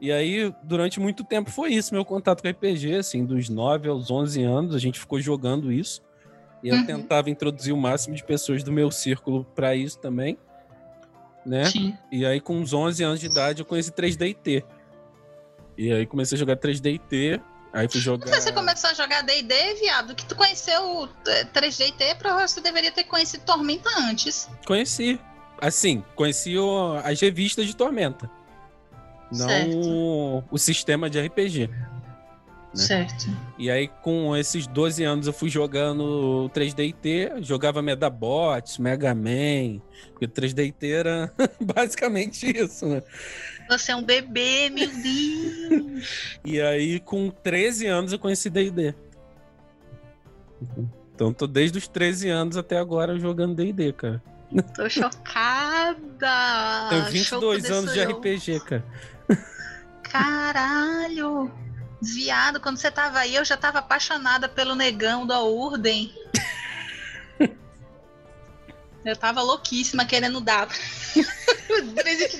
E aí, durante muito tempo foi isso, meu contato com RPG, assim, dos 9 aos 11 anos, a gente ficou jogando isso. E eu uhum. tentava introduzir o máximo de pessoas do meu círculo para isso também, né? Sim. E aí, com uns 11 anos de idade, eu conheci 3D&T. E aí comecei a jogar 3D Aí fui jogar. Você começou a jogar DD, viado, que tu conheceu 3D é, T, você deveria ter conhecido Tormenta antes. Conheci. Assim, conheci o, as revistas de Tormenta. Não o, o sistema de RPG. Né? Certo. E aí, com esses 12 anos, eu fui jogando 3DT, jogava Medabots, Mega Man, porque 3DT era [laughs] basicamente isso, né? Você é um bebê, meu Deus! e aí, com 13 anos, eu conheci D&D. Então, tô desde os 13 anos até agora jogando D&D, cara. Tô chocada! Tenho 22 anos de RPG, cara. Caralho! Viado, quando você tava aí, eu já tava apaixonada pelo negão da Urden. Eu tava louquíssima querendo dar. [laughs]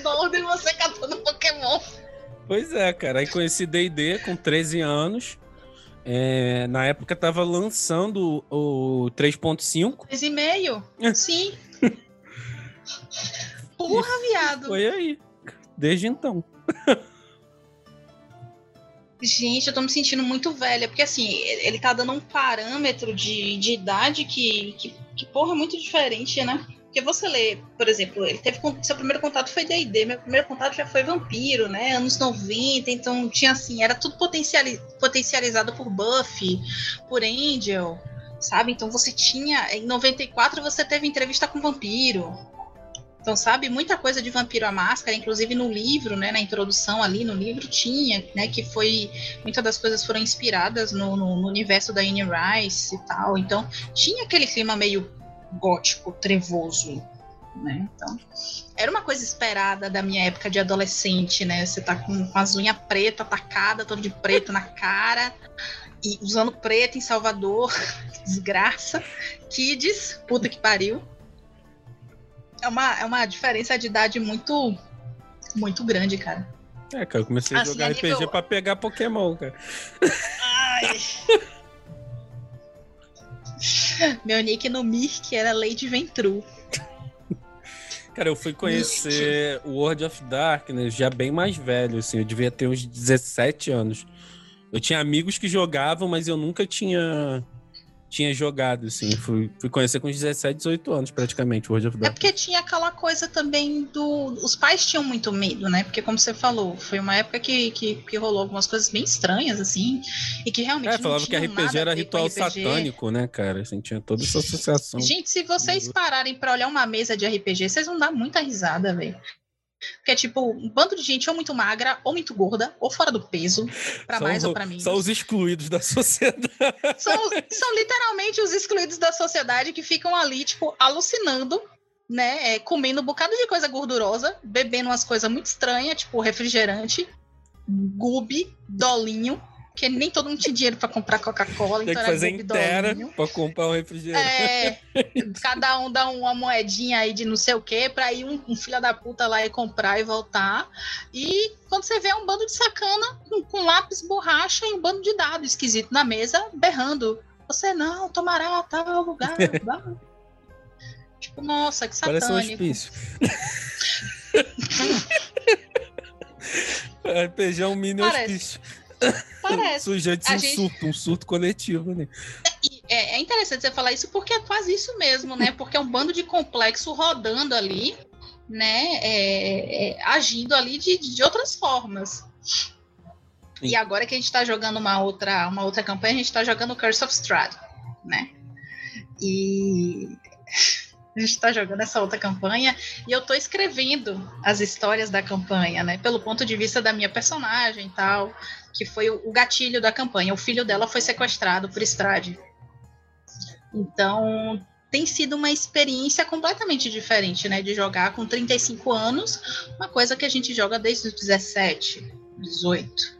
Da Urden você catando Pokémon. Pois é, cara. Aí conheci D&D com 13 anos. É, na época tava lançando o 3.5. 3,5? Sim. [laughs] Porra, viado. Foi aí. Desde então. [laughs] Gente, eu tô me sentindo muito velha, porque assim, ele tá dando um parâmetro de, de idade que, que, que, porra, é muito diferente, né? Porque você lê, por exemplo, ele teve seu primeiro contato foi D&D, meu primeiro contato já foi Vampiro, né? Anos 90, então tinha assim, era tudo potenciali potencializado por Buffy, por Angel, sabe? Então você tinha, em 94 você teve entrevista com Vampiro, então, sabe, muita coisa de Vampiro à Máscara, inclusive no livro, né, na introdução ali no livro tinha, né, que foi, muitas das coisas foram inspiradas no, no, no universo da Anne Rice e tal, então tinha aquele clima meio gótico, trevoso, né, então era uma coisa esperada da minha época de adolescente, né, você tá com, com as unhas pretas, atacada, todo de preto na cara, e usando preto em Salvador, [laughs] desgraça, kids, puta que pariu, é uma, é uma diferença de idade muito, muito grande, cara. É, cara, eu comecei a assim, jogar RPG nível... pra pegar Pokémon, cara. Ai. [laughs] Meu nick no Mirk era Lady Ventru. [laughs] Cara, eu fui conhecer o World of Darkness já bem mais velho, assim. Eu devia ter uns 17 anos. Eu tinha amigos que jogavam, mas eu nunca tinha tinha jogado, assim. Fui, fui conhecer com 17, 18 anos, praticamente, World of Darkness. É porque tinha aquela coisa também do... Os pais tinham muito medo, né? Porque, como você falou, foi uma época que, que, que rolou algumas coisas bem estranhas, assim, e que realmente É, falava que RPG era ritual RPG. satânico, né, cara? Assim, tinha toda essa associação. Gente, se vocês pararem para olhar uma mesa de RPG, vocês vão dar muita risada, velho. Porque é tipo, um bando de gente ou muito magra, ou muito gorda, ou fora do peso, para mais ou para menos. São os excluídos da sociedade. São, são literalmente os excluídos da sociedade que ficam ali, tipo, alucinando, né? É, comendo um bocado de coisa gordurosa, bebendo umas coisas muito estranhas, tipo refrigerante, gube, dolinho, porque nem todo mundo tinha dinheiro para comprar Coca-Cola. Tem então que fazer inteira para comprar um refrigerante. É, [laughs] cada um dá uma moedinha aí de não sei o quê, para ir um, um filho da puta lá e comprar e voltar. E quando você vê um bando de sacana com, com lápis, borracha e um bando de dados esquisito na mesa, berrando. Você não tomará tal lugar. [laughs] tipo, nossa, que satânico. Parece um hospício. RPG [laughs] é um mini Parece. hospício. Parece. Sujeito um gente... surto, um surto coletivo, né? É, é interessante você falar isso porque é quase isso mesmo, né? Porque é um bando de complexo rodando ali, né? É, é, agindo ali de, de outras formas. Sim. E agora que a gente está jogando uma outra, uma outra campanha, a gente está jogando Curse of Strahd, né? E a gente está jogando essa outra campanha e eu estou escrevendo as histórias da campanha, né? Pelo ponto de vista da minha personagem e tal, que foi o gatilho da campanha. O filho dela foi sequestrado por Strade. Então, tem sido uma experiência completamente diferente, né? De jogar com 35 anos, uma coisa que a gente joga desde os 17, 18.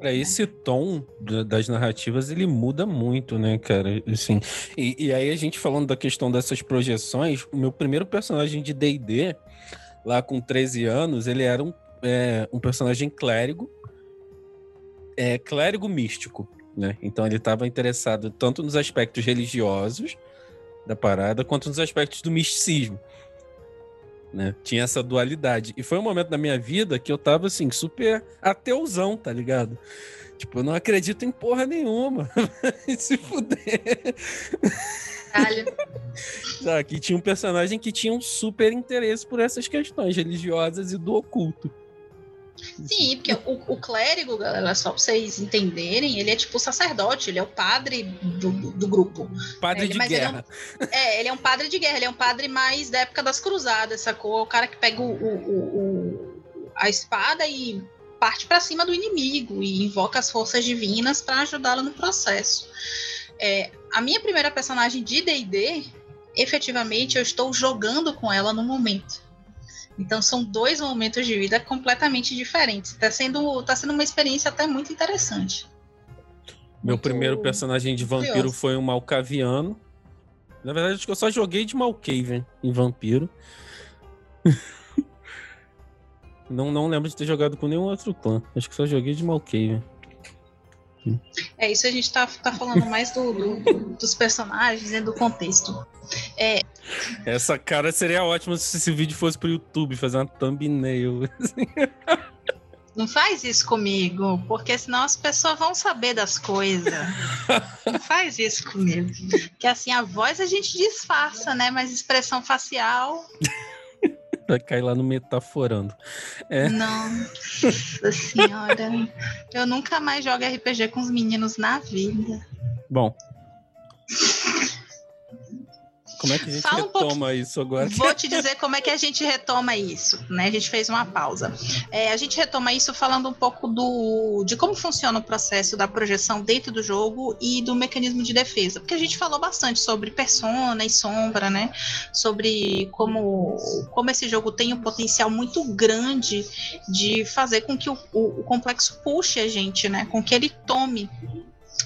Esse tom das narrativas, ele muda muito, né, cara? Assim, e, e, aí a gente falando da questão dessas projeções, o meu primeiro personagem de D&D, lá com 13 anos, ele era um, é, um personagem clérigo, é, clérigo místico, né? Então ele estava interessado tanto nos aspectos religiosos da parada, quanto nos aspectos do misticismo né? Tinha essa dualidade. E foi um momento da minha vida que eu tava assim, super ateuzão, tá ligado? Tipo, eu não acredito em porra nenhuma. [laughs] Se fuder. Caralho. [laughs] que tinha um personagem que tinha um super interesse por essas questões religiosas e do oculto. Sim, porque o, o, clérigo, galera, só pra vocês entenderem, ele é tipo o sacerdote, ele é o padre do, do grupo. Padre ele, de guerra. Ele é, um, é, ele é, um, padre de guerra, ele é um padre mais da época das cruzadas, sacou? O cara que pega o, o a espada e parte para cima do inimigo e invoca as forças divinas para ajudá-lo no processo. É, a minha primeira personagem de D&D, efetivamente, eu estou jogando com ela no momento. Então são dois momentos de vida completamente diferentes. Está sendo, tá sendo uma experiência até muito interessante. Meu muito primeiro personagem de vampiro curioso. foi um Malcaviano. Na verdade, acho que eu só joguei de Malkavian em vampiro. [laughs] não, não lembro de ter jogado com nenhum outro clã. Acho que só joguei de Malkavian. É, isso a gente tá, tá falando mais do, do, dos personagens e do contexto. É... Essa cara seria ótima se esse vídeo fosse pro YouTube, fazer uma thumbnail. Não faz isso comigo, porque senão as pessoas vão saber das coisas. Não faz isso comigo. Que assim, a voz a gente disfarça, né? Mas expressão facial. Vai cair lá no metaforando. É. Nossa senhora. Eu nunca mais jogo RPG com os meninos na vida. Bom. Como é que a gente Fala retoma um isso agora? [laughs] Vou te dizer como é que a gente retoma isso, né? A gente fez uma pausa. É, a gente retoma isso falando um pouco do de como funciona o processo da projeção dentro do jogo e do mecanismo de defesa, porque a gente falou bastante sobre persona e sombra, né? Sobre como como esse jogo tem um potencial muito grande de fazer com que o, o, o complexo puxe a gente, né? Com que ele tome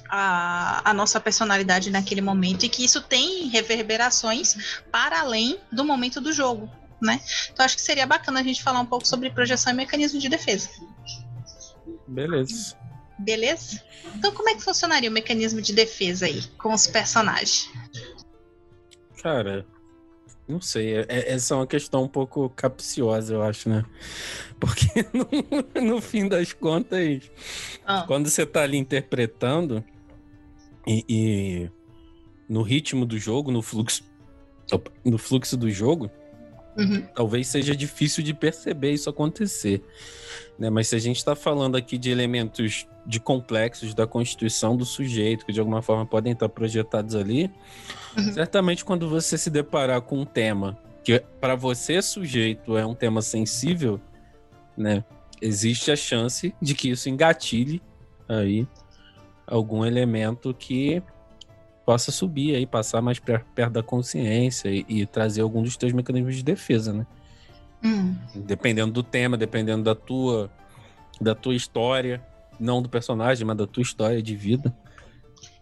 a, a, nossa personalidade naquele momento e que isso tem reverberações para além do momento do jogo, né? Então acho que seria bacana a gente falar um pouco sobre projeção e mecanismo de defesa. Beleza. Beleza? Então como é que funcionaria o mecanismo de defesa aí com os personagens? Cara, não sei, é, é, essa é uma questão um pouco capciosa, eu acho, né? Porque [laughs] no, no fim das contas, ah. quando você tá ali interpretando e, e, no ritmo do jogo, no fluxo, no fluxo do jogo, uhum. talvez seja difícil de perceber isso acontecer. Né? Mas se a gente está falando aqui de elementos de complexos da constituição do sujeito, que de alguma forma podem estar projetados ali, uhum. certamente quando você se deparar com um tema que para você sujeito é um tema sensível, né, existe a chance de que isso engatilhe aí algum elemento que possa subir aí, passar mais perto da consciência e, e trazer algum dos teus mecanismos de defesa, né? Hum. Dependendo do tema, dependendo da tua da tua história, não do personagem, mas da tua história de vida.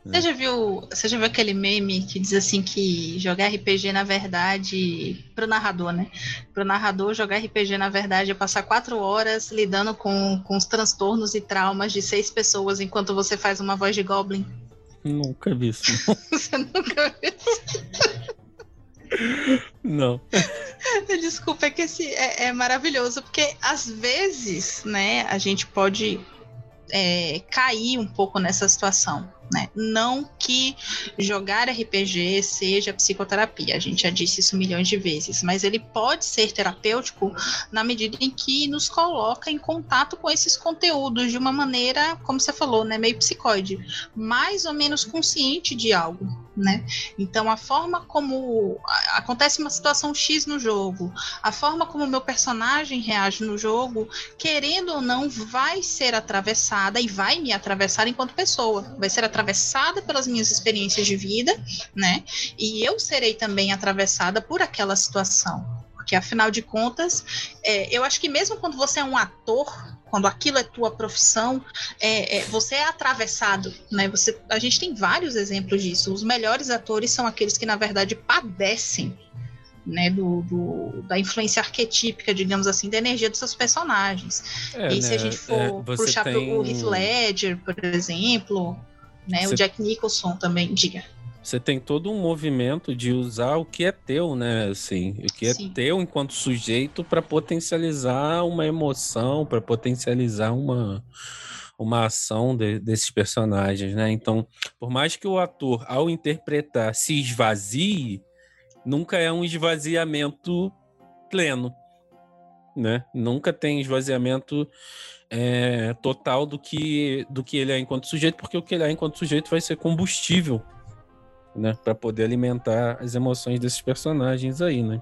Você já viu, você já viu aquele meme que diz assim que jogar RPG na verdade pro narrador, né? Pro narrador jogar RPG na verdade é passar quatro horas lidando com, com os transtornos e traumas de seis pessoas enquanto você faz uma voz de goblin. Nunca vi isso. [laughs] você nunca viu isso? Não. [laughs] Desculpa, é que esse é, é, maravilhoso, porque às vezes, né, a gente pode é, cair um pouco nessa situação. Né? Não que jogar RPG seja psicoterapia, a gente já disse isso milhões de vezes, mas ele pode ser terapêutico na medida em que nos coloca em contato com esses conteúdos de uma maneira, como você falou, né, meio psicoide, mais ou menos consciente de algo né? Então a forma como acontece uma situação X no jogo, a forma como o meu personagem reage no jogo, querendo ou não, vai ser atravessada e vai me atravessar enquanto pessoa, vai ser atravessada pelas minhas experiências de vida, né? E eu serei também atravessada por aquela situação. Porque afinal de contas, é, eu acho que mesmo quando você é um ator, quando aquilo é tua profissão, é, é, você é atravessado, né? Você, a gente tem vários exemplos disso. Os melhores atores são aqueles que, na verdade, padecem né, do, do, da influência arquetípica, digamos assim, da energia dos seus personagens. É, e né, se a gente for é, puxar tem... pro Heath Ledger, por exemplo, né, você... o Jack Nicholson também, diga. Você tem todo um movimento de usar o que é teu, né? Assim, o que é Sim. teu enquanto sujeito para potencializar uma emoção, para potencializar uma, uma ação de, desses personagens, né? Então, por mais que o ator, ao interpretar, se esvazie, nunca é um esvaziamento pleno. né? Nunca tem esvaziamento é, total do que, do que ele é enquanto sujeito, porque o que ele é enquanto sujeito vai ser combustível, né? Para poder alimentar as emoções desses personagens aí, né?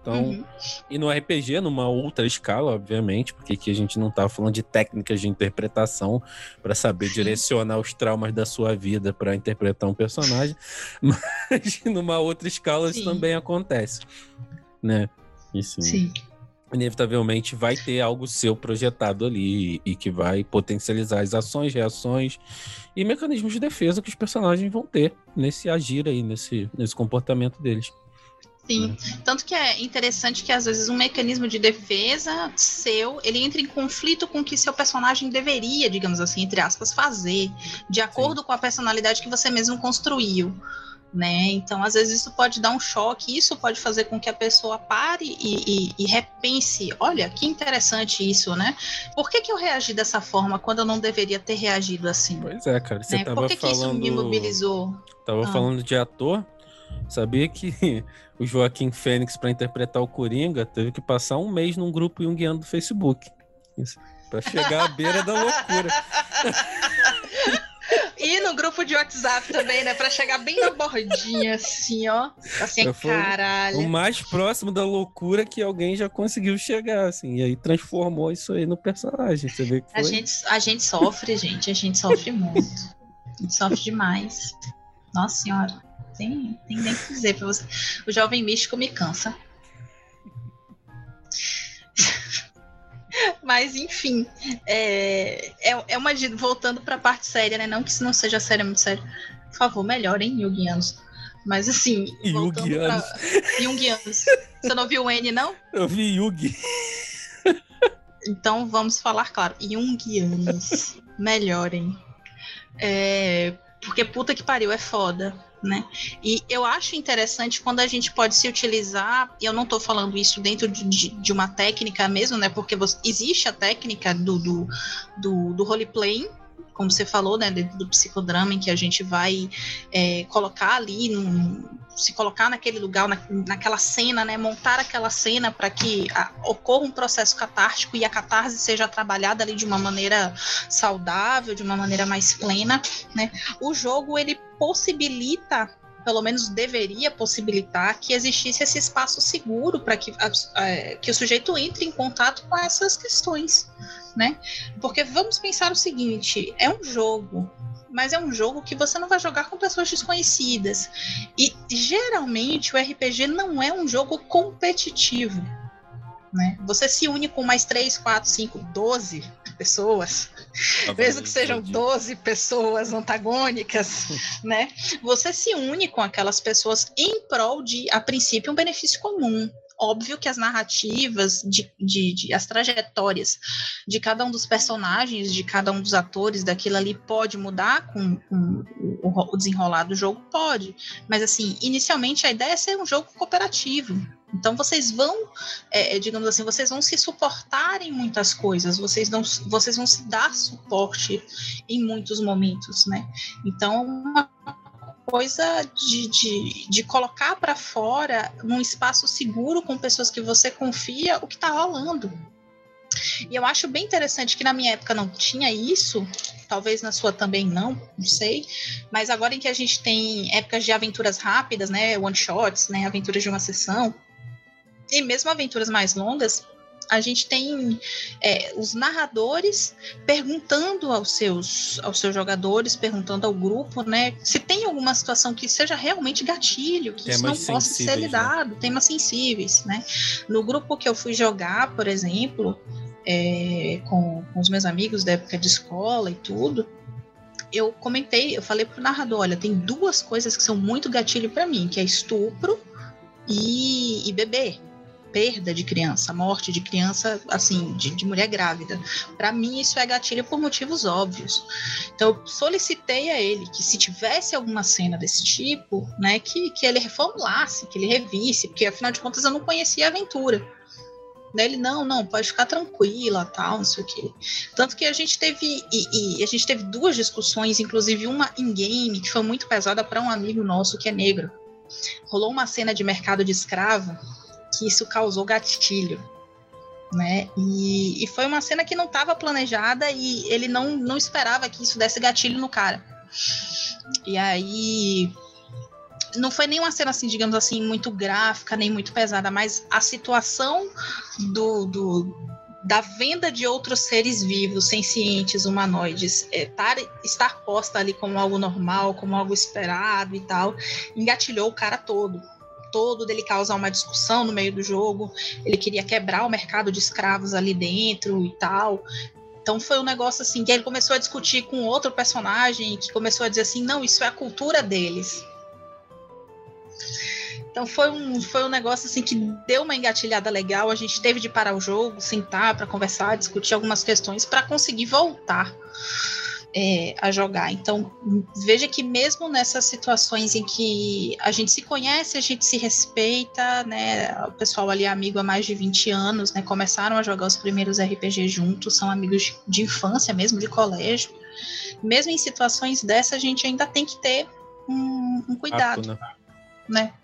Então, uhum. e no RPG, numa outra escala, obviamente, porque aqui a gente não tá falando de técnicas de interpretação para saber direcionar os traumas da sua vida para interpretar um personagem, [laughs] mas numa outra escala Sim. isso também acontece, né? E sim. sim inevitavelmente vai ter algo seu projetado ali e que vai potencializar as ações, reações e mecanismos de defesa que os personagens vão ter nesse agir aí, nesse, nesse comportamento deles. Sim, tanto que é interessante que às vezes um mecanismo de defesa seu, ele entra em conflito com o que seu personagem deveria, digamos assim, entre aspas, fazer, de acordo Sim. com a personalidade que você mesmo construiu né? Então, às vezes, isso pode dar um choque, isso pode fazer com que a pessoa pare e, e, e repense: olha, que interessante isso, né? Por que, que eu reagi dessa forma quando eu não deveria ter reagido assim? Pois é, cara. Você né? tava Por que, falando... que isso me mobilizou? Tava ah. falando de ator. Sabia que [laughs] o Joaquim Fênix, para interpretar o Coringa, teve que passar um mês num grupo junguiano do Facebook. Para chegar à beira da loucura. [laughs] E no grupo de WhatsApp também, né? Pra chegar bem na bordinha, assim, ó. Assim, caralho. O mais próximo da loucura que alguém já conseguiu chegar, assim. E aí transformou isso aí no personagem. Você vê que foi... a, gente, a gente sofre, gente. A gente sofre muito. A gente sofre demais. Nossa senhora. Tem, tem nem que dizer pra você. O jovem místico me cansa. Mas, enfim, é, é, é uma. Voltando para a parte séria, né? Não que isso não seja séria, muito sério. Por favor, melhorem, Yugianos. Mas, assim. Yugianos. Pra... [laughs] Yugianos. Você não viu o N, não? Eu vi Yugi. Então, vamos falar claro. Jungianos. Melhorem. É, porque puta que pariu, é foda né? E eu acho interessante quando a gente pode se utilizar, e eu não estou falando isso dentro de, de, uma técnica mesmo, né? Porque você, existe a técnica do, do, do, do roleplay, como você falou, né, dentro do psicodrama, em que a gente vai é, colocar ali, num, se colocar naquele lugar, na, naquela cena, né, montar aquela cena para que a, ocorra um processo catártico e a catarse seja trabalhada ali de uma maneira saudável, de uma maneira mais plena, né? O jogo ele possibilita pelo menos deveria possibilitar que existisse esse espaço seguro para que, que o sujeito entre em contato com essas questões, né? Porque vamos pensar o seguinte: é um jogo, mas é um jogo que você não vai jogar com pessoas desconhecidas. E geralmente o RPG não é um jogo competitivo. Né? Você se une com mais 3, 4, 5, 12 pessoas, tá mesmo que sejam 12 pessoas antagônicas, [laughs] né? Você se une com aquelas pessoas em prol de, a princípio, um benefício comum. Óbvio que as narrativas, de, de, de, as trajetórias de cada um dos personagens, de cada um dos atores daquilo ali pode mudar com, com o, o desenrolar do jogo? Pode. Mas, assim, inicialmente a ideia é ser um jogo cooperativo. Então vocês vão, é, é, digamos assim, vocês vão se suportar em muitas coisas, vocês, não, vocês vão se dar suporte em muitos momentos, né? Então, uma coisa de, de, de colocar para fora, num espaço seguro, com pessoas que você confia, o que está rolando. E eu acho bem interessante que na minha época não tinha isso, talvez na sua também não, não sei. Mas agora em que a gente tem épocas de aventuras rápidas, né, one shots, né, aventuras de uma sessão, e mesmo aventuras mais longas, a gente tem é, os narradores perguntando aos seus, aos seus jogadores, perguntando ao grupo, né, se tem alguma situação que seja realmente gatilho, que temas isso não possa ser né? lidado, né? temas sensíveis, né? No grupo que eu fui jogar, por exemplo, é, com, com os meus amigos da época de escola e tudo, eu comentei, eu falei pro narrador, olha, tem duas coisas que são muito gatilho para mim, que é estupro e, e bebê perda de criança, morte de criança, assim, de, de mulher grávida. Para mim, isso é gatilho por motivos óbvios. Então, eu solicitei a ele que, se tivesse alguma cena desse tipo, né, que, que ele reformulasse, que ele revisse, porque afinal de contas eu não conhecia a aventura. Ele, não, não, pode ficar tranquila, tal, não sei o quê. Tanto que a gente teve, e, e a gente teve duas discussões, inclusive uma em game, que foi muito pesada para um amigo nosso que é negro. Rolou uma cena de mercado de escravo que isso causou gatilho. né? E, e foi uma cena que não estava planejada e ele não, não esperava que isso desse gatilho no cara. E aí não foi nem uma cena assim, digamos assim, muito gráfica, nem muito pesada, mas a situação do, do da venda de outros seres vivos, sencientes, humanoides, é, tar, estar posta ali como algo normal, como algo esperado e tal, engatilhou o cara todo todo dele causar uma discussão no meio do jogo. Ele queria quebrar o mercado de escravos ali dentro e tal. Então foi um negócio assim que ele começou a discutir com outro personagem que começou a dizer assim, não, isso é a cultura deles. Então foi um, foi um negócio assim que deu uma engatilhada legal. A gente teve de parar o jogo, sentar para conversar, discutir algumas questões para conseguir voltar é, a jogar. Então, veja que mesmo nessas situações em que a gente se conhece, a gente se respeita, né? O pessoal ali é amigo há mais de 20 anos, né? Começaram a jogar os primeiros RPG juntos, são amigos de infância mesmo, de colégio. Mesmo em situações dessa, a gente ainda tem que ter um, um cuidado, né? né?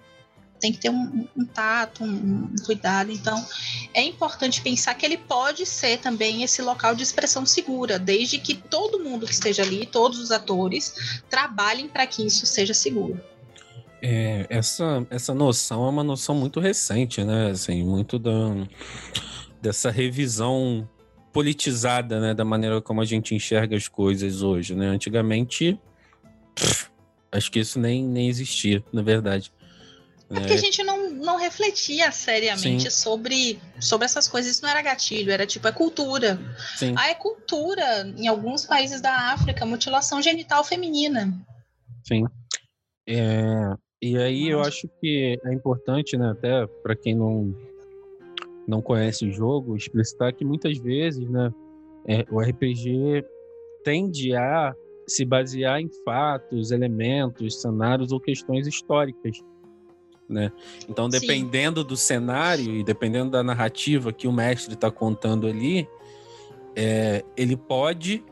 Tem que ter um, um tato, um, um, cuidado. Então, é importante pensar que ele pode ser também esse local de expressão segura, desde que todo mundo que esteja ali, todos os atores, trabalhem para que isso seja seguro. É, essa, essa noção é uma noção muito recente, né? Assim, muito da, dessa revisão politizada, né? Da maneira como a gente enxerga as coisas hoje, né? Antigamente, pff, acho que isso nem, nem existia, na verdade. É porque a gente não, não refletia seriamente sobre, sobre essas coisas. Isso não era gatilho, era tipo, é cultura. Sim. Ah, é cultura, em alguns países da África, mutilação genital feminina. Sim. É, e aí eu acho que é importante, né, até para quem não, não conhece o jogo, explicitar que muitas vezes, né, é, o RPG tende a se basear em fatos, elementos, cenários ou questões históricas né? Então, dependendo Sim. do cenário e dependendo da narrativa que o mestre está contando ali, é, ele pode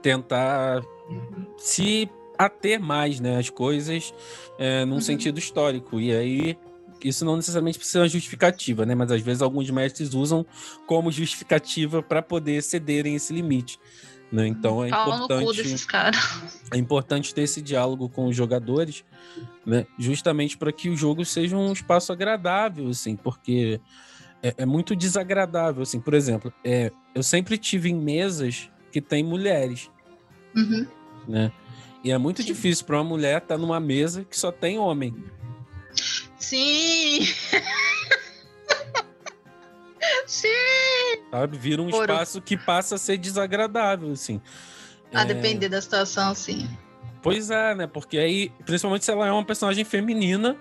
tentar uhum. se ater mais, né, as coisas é, num uhum. sentido histórico. E aí isso não necessariamente precisa ser uma justificativa, né? Mas às vezes alguns mestres usam como justificativa para poder cederem esse limite. Né? Então é importante. É importante ter esse diálogo com os jogadores, né? Justamente para que o jogo seja um espaço agradável, assim, porque é, é muito desagradável, assim. Por exemplo, é, eu sempre tive em mesas que tem mulheres, uhum. né? E é muito Sim. difícil para uma mulher estar tá numa mesa que só tem homem. Sim. [laughs] Sim! Sabe? Vira um espaço que passa a ser desagradável, assim. A é... depender da situação, sim. Pois é, né? Porque aí, principalmente se ela é uma personagem feminina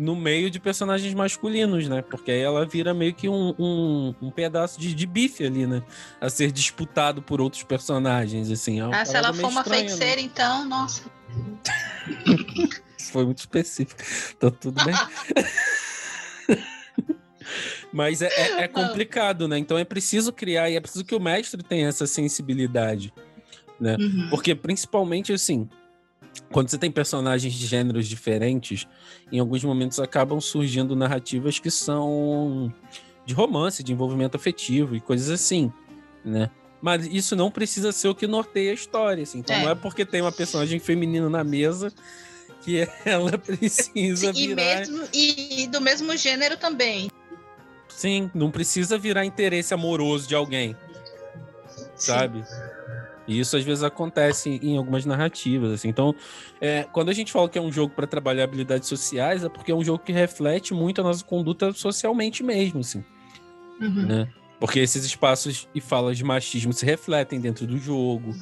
no meio de personagens masculinos, né? Porque aí ela vira meio que um, um, um pedaço de, de, bife ali, né? A ser disputado por outros personagens, assim. É ah, se ela for uma estranha, feiticeira, né? então, nossa. [laughs] Foi muito específico. Tá tudo bem. [laughs] Mas é, é, é, [laughs] complicado, né? Então é preciso criar e é preciso que o mestre tenha essa sensibilidade, né? Uhum. Porque principalmente assim, quando você tem personagens de gêneros diferentes, em alguns momentos acabam surgindo narrativas que são de romance, de envolvimento afetivo e coisas assim, né? Mas isso não precisa ser o que norteia a história, assim. Então é. não é porque tem uma personagem feminina na mesa que [laughs] ela precisa e virar... Mesmo, e do mesmo gênero também. Sim, não precisa virar interesse amoroso de alguém. Sabe? E isso às vezes acontece em algumas narrativas. Assim. Então, é, quando a gente fala que é um jogo para trabalhar habilidades sociais, é porque é um jogo que reflete muito a nossa conduta socialmente mesmo, assim. Uhum. Né? Porque esses espaços e falas de machismo se refletem dentro do jogo,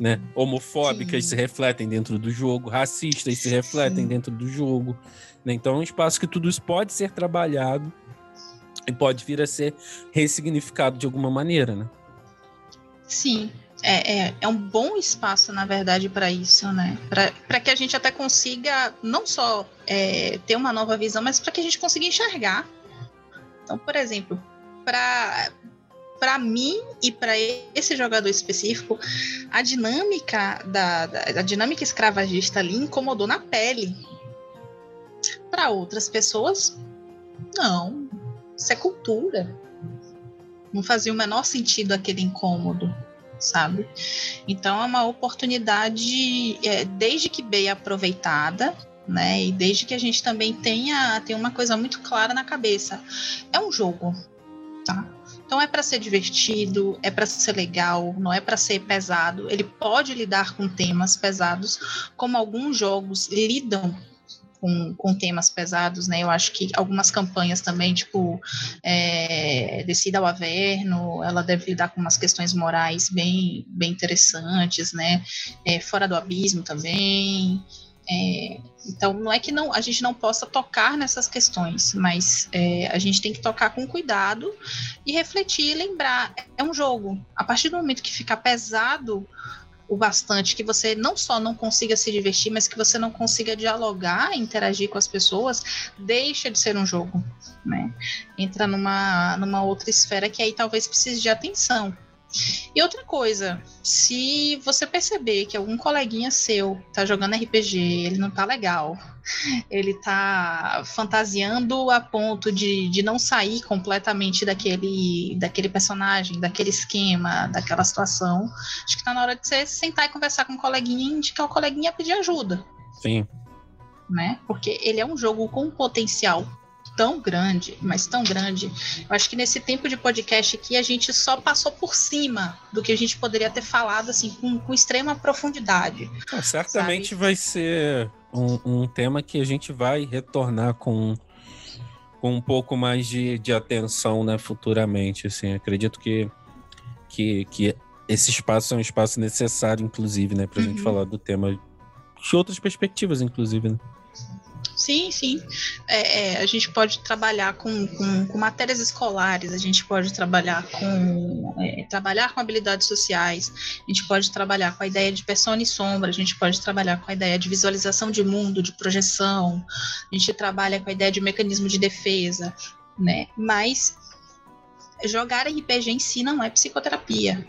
né? Homofóbicas Sim. se refletem dentro do jogo, racistas se refletem Sim. dentro do jogo. Né? Então é um espaço que tudo isso pode ser trabalhado e pode vir a ser ressignificado de alguma maneira, né? Sim, é, é, é um bom espaço, na verdade, para isso, né? Para que a gente até consiga não só é, ter uma nova visão, mas para que a gente consiga enxergar. Então, por exemplo, para para mim e para esse jogador específico, a dinâmica da, da a dinâmica escravagista ali incomodou na pele. Para outras pessoas, não, isso é cultura. Não fazia o menor sentido aquele incômodo, sabe? Então é uma oportunidade, é, desde que bem aproveitada, né? E desde que a gente também tenha, tenha uma coisa muito clara na cabeça. É um jogo, tá? Então é para ser divertido, é para ser legal, não é para ser pesado. Ele pode lidar com temas pesados, como alguns jogos lidam com, com temas pesados, né? Eu acho que algumas campanhas também, tipo é, Decida ao Averno, ela deve lidar com umas questões morais bem, bem interessantes, né? É, Fora do Abismo também. É, então, não é que não, a gente não possa tocar nessas questões, mas é, a gente tem que tocar com cuidado e refletir e lembrar. É um jogo. A partir do momento que fica pesado o bastante, que você não só não consiga se divertir, mas que você não consiga dialogar, interagir com as pessoas, deixa de ser um jogo. Né? Entra numa, numa outra esfera que aí talvez precise de atenção. E outra coisa, se você perceber que algum coleguinha seu tá jogando RPG, ele não tá legal, [laughs] ele tá fantasiando a ponto de, de não sair completamente daquele, daquele personagem, daquele esquema, daquela situação, acho que tá na hora de você sentar e conversar com o coleguinha e indicar o coleguinha a pedir ajuda. Sim. Né? Porque ele é um jogo com potencial tão grande, mas tão grande. Eu acho que nesse tempo de podcast aqui a gente só passou por cima do que a gente poderia ter falado assim com, com extrema profundidade. Ah, certamente sabe? vai ser um, um, tema que a gente vai retornar com, com um pouco mais de, de atenção, né, futuramente. Assim, acredito que, que, que esse espaço é um espaço necessário, inclusive, né, para a uhum. gente falar do tema de outras perspectivas, inclusive. Né? Sim, sim. É, é, a gente pode trabalhar com, com, com, matérias escolares, a gente pode trabalhar com é, trabalhar com habilidades sociais, a gente pode trabalhar com a ideia de persona e sombra, a gente pode trabalhar com a ideia de visualização de mundo, de projeção, a gente trabalha com a ideia de mecanismo de defesa, né? Mas jogar RPG em si não é psicoterapia.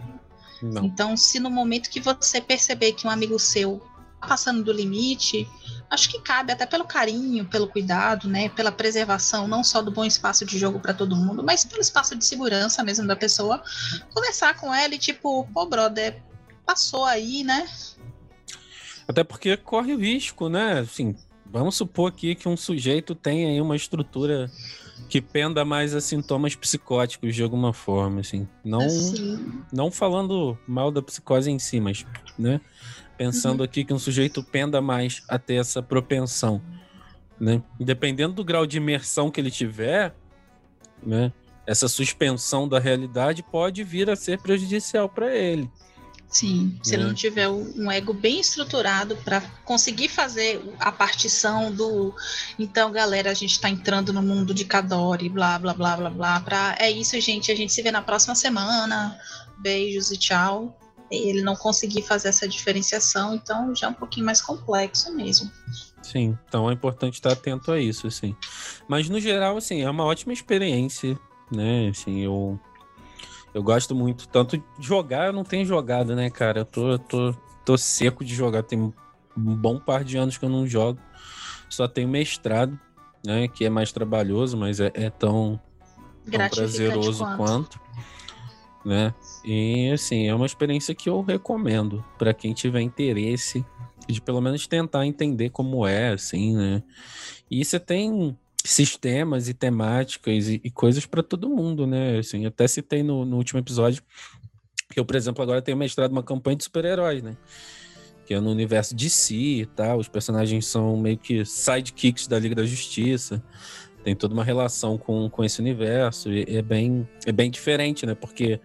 Não. Então, se no momento que você perceber que um amigo seu passando do limite, acho que cabe até pelo carinho, pelo cuidado, né, pela preservação não só do bom espaço de jogo para todo mundo, mas pelo espaço de segurança mesmo da pessoa, conversar com ela e tipo, pô, brother, passou aí, né? Até porque corre o risco, né? Assim, vamos supor aqui que um sujeito tem aí uma estrutura que penda mais a sintomas psicóticos de alguma forma, assim. Não, assim. não falando mal da psicose em si, mas, né? Pensando uhum. aqui que um sujeito penda mais a ter essa propensão, né? Dependendo do grau de imersão que ele tiver, né? Essa suspensão da realidade pode vir a ser prejudicial para ele. Sim, se ele não né? tiver um ego bem estruturado para conseguir fazer a partição do. Então, galera, a gente está entrando no mundo de Kadori, blá, blá, blá, blá, blá. Pra... É isso, gente. A gente se vê na próxima semana. Beijos e tchau ele não conseguir fazer essa diferenciação, então já é um pouquinho mais complexo mesmo. Sim, então é importante estar atento a isso, assim. Mas no geral, assim, é uma ótima experiência, né? Assim, eu eu gosto muito, tanto de jogar, eu não tenho jogado, né, cara? Eu tô, tô, tô seco de jogar, tem um bom par de anos que eu não jogo. Só tenho mestrado, né, que é mais trabalhoso, mas é, é tão, tão prazeroso quanto. quanto né? E assim, é uma experiência que eu recomendo para quem tiver interesse de pelo menos tentar entender como é, assim, né? E você tem sistemas e temáticas e, e coisas para todo mundo, né? Assim, até citei no, no último episódio que eu, por exemplo, agora tenho mestrado uma campanha de super-heróis, né? Que é no universo de si e tal. Os personagens são meio que sidekicks da Liga da Justiça tem toda uma relação com, com esse universo e é bem, é bem diferente, né? Porque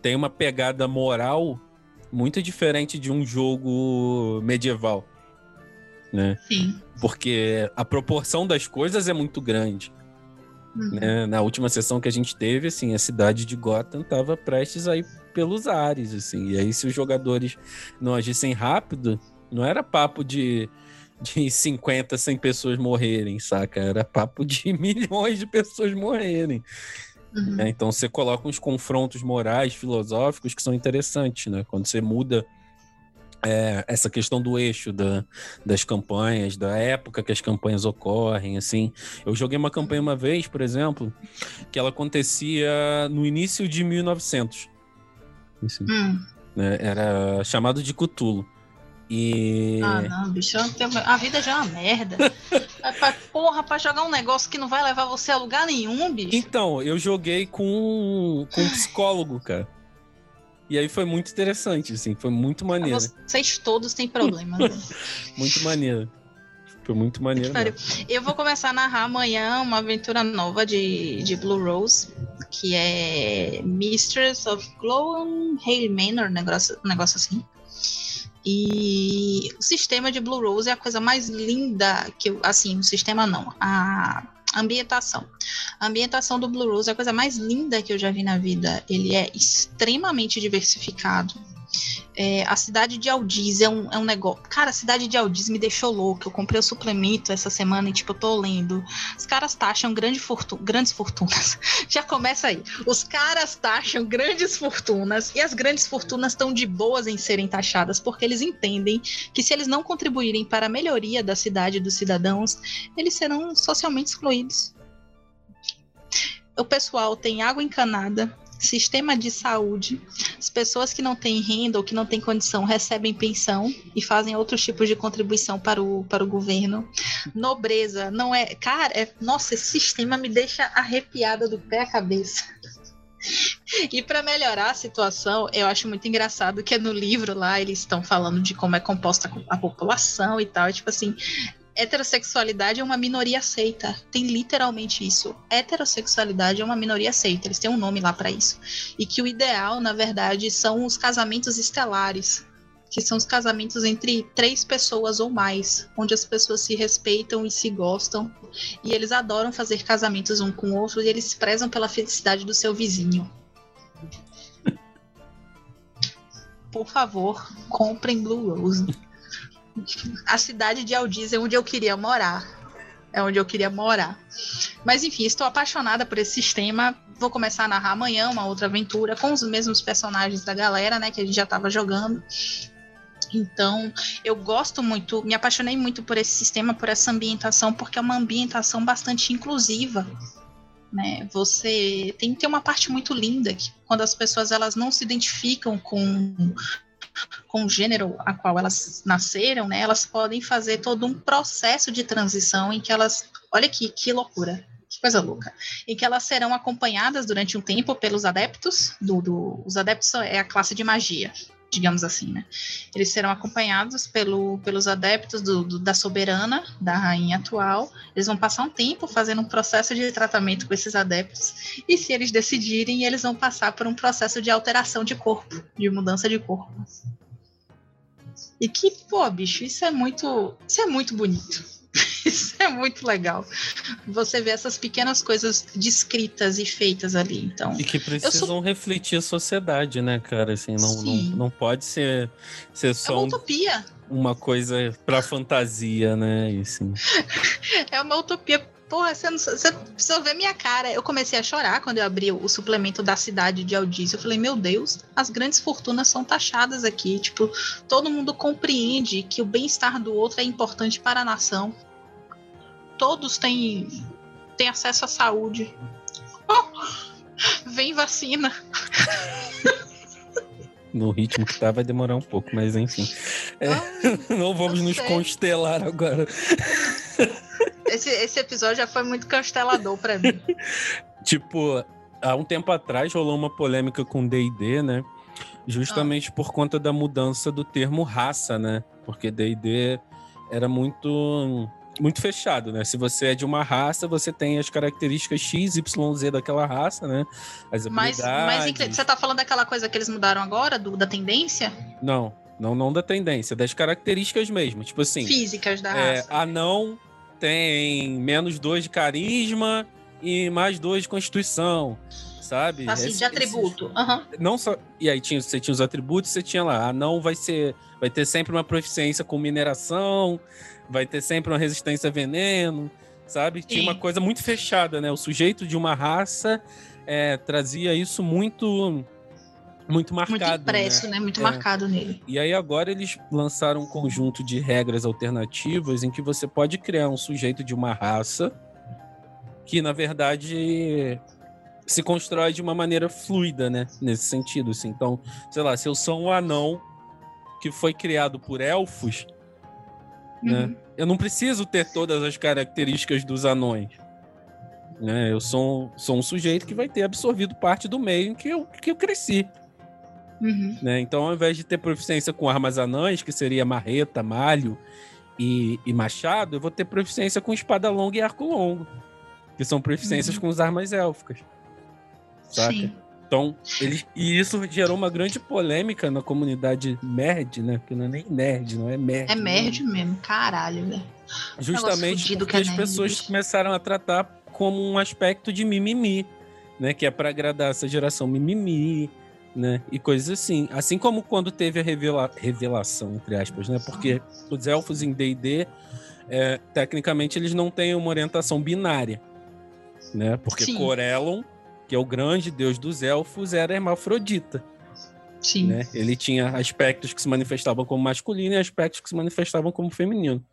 tem uma pegada moral muito diferente de um jogo medieval, né? Sim. Porque a proporção das coisas é muito grande. Uhum. Né? Na última sessão que a gente teve, assim, a cidade de Gotham estava prestes a ir pelos ares, assim. E aí, se os jogadores não agissem rápido, não era papo de de 50, 100 pessoas morrerem, saca? Era papo de [laughs] milhões de pessoas morrerem. Uhum. É, então você coloca uns confrontos morais, filosóficos que são interessantes, né? Quando você muda é, essa questão do eixo da, das campanhas, da época que as campanhas ocorrem, assim. Eu joguei uma campanha uma vez, por exemplo, que ela acontecia no início de 1900. Assim, hum. né? Era chamado de Cthulhu. E... Ah, não, bicho, a vida já é uma merda. [laughs] pra, porra, pra jogar um negócio que não vai levar você a lugar nenhum, bicho. Então, eu joguei com, com um psicólogo, cara. E aí foi muito interessante, assim, foi muito maneiro. Vocês todos têm problemas. Né? [laughs] muito maneiro. Foi muito maneiro. Eu vou começar a narrar amanhã uma aventura nova de, de Blue Rose, que é Mistress of Glowon Hail Manor, negócio, negócio assim. E o sistema de Blue Rose é a coisa mais linda que eu, assim, o sistema não, a ambientação. A ambientação do Blue Rose é a coisa mais linda que eu já vi na vida. Ele é extremamente diversificado. É, a cidade de Aldiz é um, é um negócio. Cara, a cidade de Aldiz me deixou louco. Eu comprei o suplemento essa semana e, tipo, eu tô lendo. Os caras taxam grande fortu grandes fortunas. [laughs] Já começa aí. Os caras taxam grandes fortunas e as grandes fortunas estão de boas em serem taxadas porque eles entendem que se eles não contribuírem para a melhoria da cidade dos cidadãos, eles serão socialmente excluídos. O pessoal tem água encanada, sistema de saúde, as pessoas que não têm renda ou que não têm condição recebem pensão e fazem outros tipos de contribuição para o, para o governo. Nobreza, não é. Cara, é, nossa, esse sistema me deixa arrepiada do pé à cabeça. E para melhorar a situação, eu acho muito engraçado que no livro lá eles estão falando de como é composta a população e tal. E, tipo assim, heterossexualidade é uma minoria aceita. Tem literalmente isso. Heterossexualidade é uma minoria aceita. Eles têm um nome lá para isso. E que o ideal, na verdade, são os casamentos estelares. Que são os casamentos entre três pessoas ou mais, onde as pessoas se respeitam e se gostam, e eles adoram fazer casamentos um com o outro e eles prezam pela felicidade do seu vizinho. Por favor, comprem Blue Rose a cidade de Aldiz é onde eu queria morar. É onde eu queria morar. Mas enfim, estou apaixonada por esse sistema. Vou começar a narrar amanhã uma outra aventura com os mesmos personagens da galera, né? Que a gente já estava jogando. Então, eu gosto muito, me apaixonei muito por esse sistema, por essa ambientação, porque é uma ambientação bastante inclusiva. Né? Você tem que ter uma parte muito linda, que quando as pessoas elas não se identificam com com o gênero a qual elas nasceram, né, elas podem fazer todo um processo de transição em que elas, olha aqui, que loucura, que coisa louca, em que elas serão acompanhadas durante um tempo pelos adeptos, do, do, os adeptos é a classe de magia, digamos assim, né? Eles serão acompanhados pelo, pelos adeptos do, do, da soberana, da rainha atual. Eles vão passar um tempo fazendo um processo de tratamento com esses adeptos. E se eles decidirem, eles vão passar por um processo de alteração de corpo, de mudança de corpo. E que, pô, bicho, isso é muito. Isso é muito bonito. [laughs] Isso é muito legal. Você vê essas pequenas coisas descritas e feitas ali. Então, e que precisam sou... refletir a sociedade, né, cara? Assim, não, não, não pode ser, ser só. É uma utopia. uma coisa pra fantasia, né? Assim. [laughs] é uma utopia Porra, você, não, você precisa ver minha cara. Eu comecei a chorar quando eu abri o, suplemento da cidade de Aldiz. Eu falei, meu Deus, as grandes fortunas são taxadas aqui. Tipo, todo mundo compreende que o bem-estar do outro é importante para a nação todos têm, têm acesso à saúde. Oh, vem vacina. No ritmo que tá, vai demorar um pouco, mas enfim. É, [laughs] não vamos nos constelar agora. Esse, esse episódio já foi muito constelador para mim. [laughs] Tipo, há um tempo atrás rolou uma polêmica com D&D, né? Justamente ah. por conta da mudança do termo raça, né? Porque D&D era muito muito fechado, né? Se você é de uma raça, você tem as características X, Y, Z daquela raça, né? As mas, mas você tá falando daquela coisa que eles mudaram agora, do, da tendência? Não, não, não da tendência, das características mesmo. Tipo assim. Físicas da é, raça. Anão tem menos dois de carisma e mais dois de constituição. Sabe? Assim, Esse, de atributo. Uhum. Não só. E aí tinha, você tinha os atributos, você tinha lá. Anão vai ser. Vai ter sempre uma proficiência com mineração, vai ter sempre uma resistência a veneno, sabe? Tinha uma coisa muito fechada, né? O sujeito de uma raça é, trazia isso muito muito marcado. Muito impresso, né? né? Muito é. marcado nele. E aí agora eles lançaram um conjunto de regras alternativas em que você pode criar um sujeito de uma raça que, na verdade, se constrói de uma maneira fluida, né? Nesse sentido, assim. Então, sei lá, se eu sou um anão que foi criado por elfos, né? uhum. Eu não preciso ter todas as características dos anões. Né? Eu sou, sou um sujeito que vai ter absorvido parte do meio em que eu, que eu cresci. Uhum. Né? Então, ao invés de ter proficiência com armas anãs, que seria marreta, malho e, e, machado, eu vou ter proficiência com espada longa e arco longo, que são proficiências uhum. com as armas élficas. Saca? Sim. Então, ele, e isso gerou uma grande polêmica na comunidade nerd, né? Que não é nem nerd, não é nerd. É nerd né? mesmo, caralho, né? Justamente porque é as pessoas começaram a tratar como um aspecto de mimimi, né? Que é para agradar essa geração mimimi, né? E coisas assim. Assim como quando teve a revela revelação, entre aspas, né? Porque os elfos em D&D, é, tecnicamente, eles não têm uma orientação binária, né? Porque Sim. Corellon, que é o grande deus dos elfos, era hermafrodita. Sim. Né? Ele tinha aspectos que se manifestavam como masculino e aspectos que se manifestavam como feminino.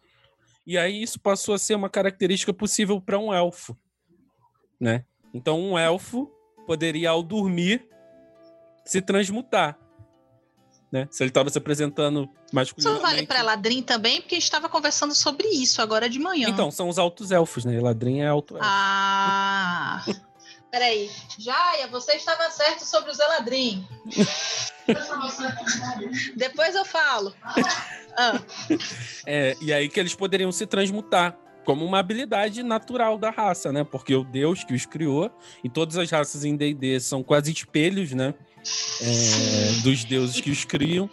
E aí isso passou a ser uma característica possível para um elfo, né? Então um elfo poderia ao dormir se transmutar. Né? Se ele estava se apresentando masculino. Isso vale para Ladrim também, porque a gente estava conversando sobre isso agora de manhã. Então, são os altos elfos, né? Ladrim é alto elfo. Ah! [laughs] Peraí. Jaya, você estava certo sobre o Zeladrim. [laughs] Depois eu falo. Ah. É, e aí que eles poderiam se transmutar como uma habilidade natural da raça, né? Porque o Deus que os criou, e todas as raças em D&D são quase espelhos, né? É, dos deuses que os criam.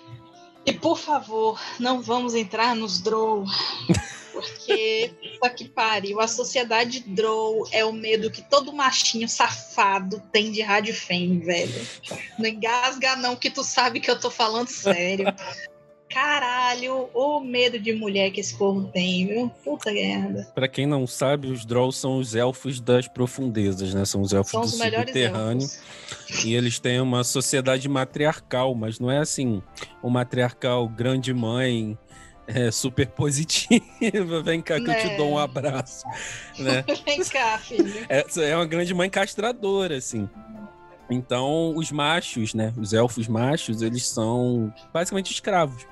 E por favor, não vamos entrar nos Drow. [laughs] Porque, puta que pariu, a sociedade Drow é o medo que todo machinho safado tem de rádio fame, velho. Não engasga não, que tu sabe que eu tô falando sério. Caralho, o medo de mulher que esse povo tem, viu? Puta merda. Pra quem não sabe, os Drolls são os elfos das profundezas, né? São os elfos são do subterrâneo. Elfos. E eles têm uma sociedade matriarcal, mas não é assim, um matriarcal grande mãe, [laughs] é, super positiva. [laughs] Vem cá que né? eu te né? dou um abraço. [laughs] Né? Vem cá, filho. É, é uma grande mãe castradora, assim. Então, os machos, né? Os elfos machos, eles são basicamente escravos.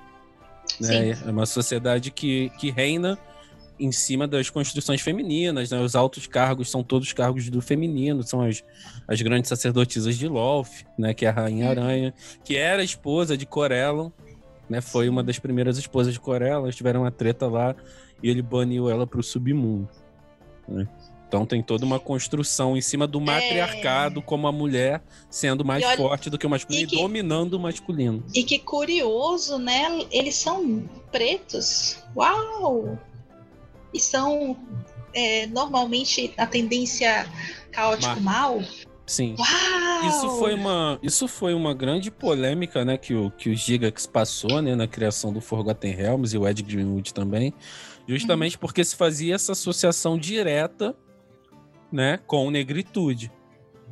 Né? É uma sociedade que, que reina em cima das construções femininas, né? Os altos cargos são todos cargos do feminino, são as, as grandes sacerdotisas de Lolth, né? Que é a Rainha uhum. Aranha, que era esposa de Corellon, né? Foi uma das primeiras esposas de Corellon, eles tiveram uma treta lá e ele baniu ela para o submundo. Né? Então tem toda uma construção em cima do matriarcado, é... como a mulher sendo mais olha, forte do que o masculino e, que, e, dominando o masculino. E que curioso, né? Eles são pretos. Uau! E são é, normalmente a tendência caótico mal. Sim. Uau! Isso foi uma, isso foi uma grande polêmica, né, que o que o Gigax passou, né, na criação do Forgotten Realms e o Ed Greenwood também, justamente uhum. porque se fazia essa associação direta né, com negritude,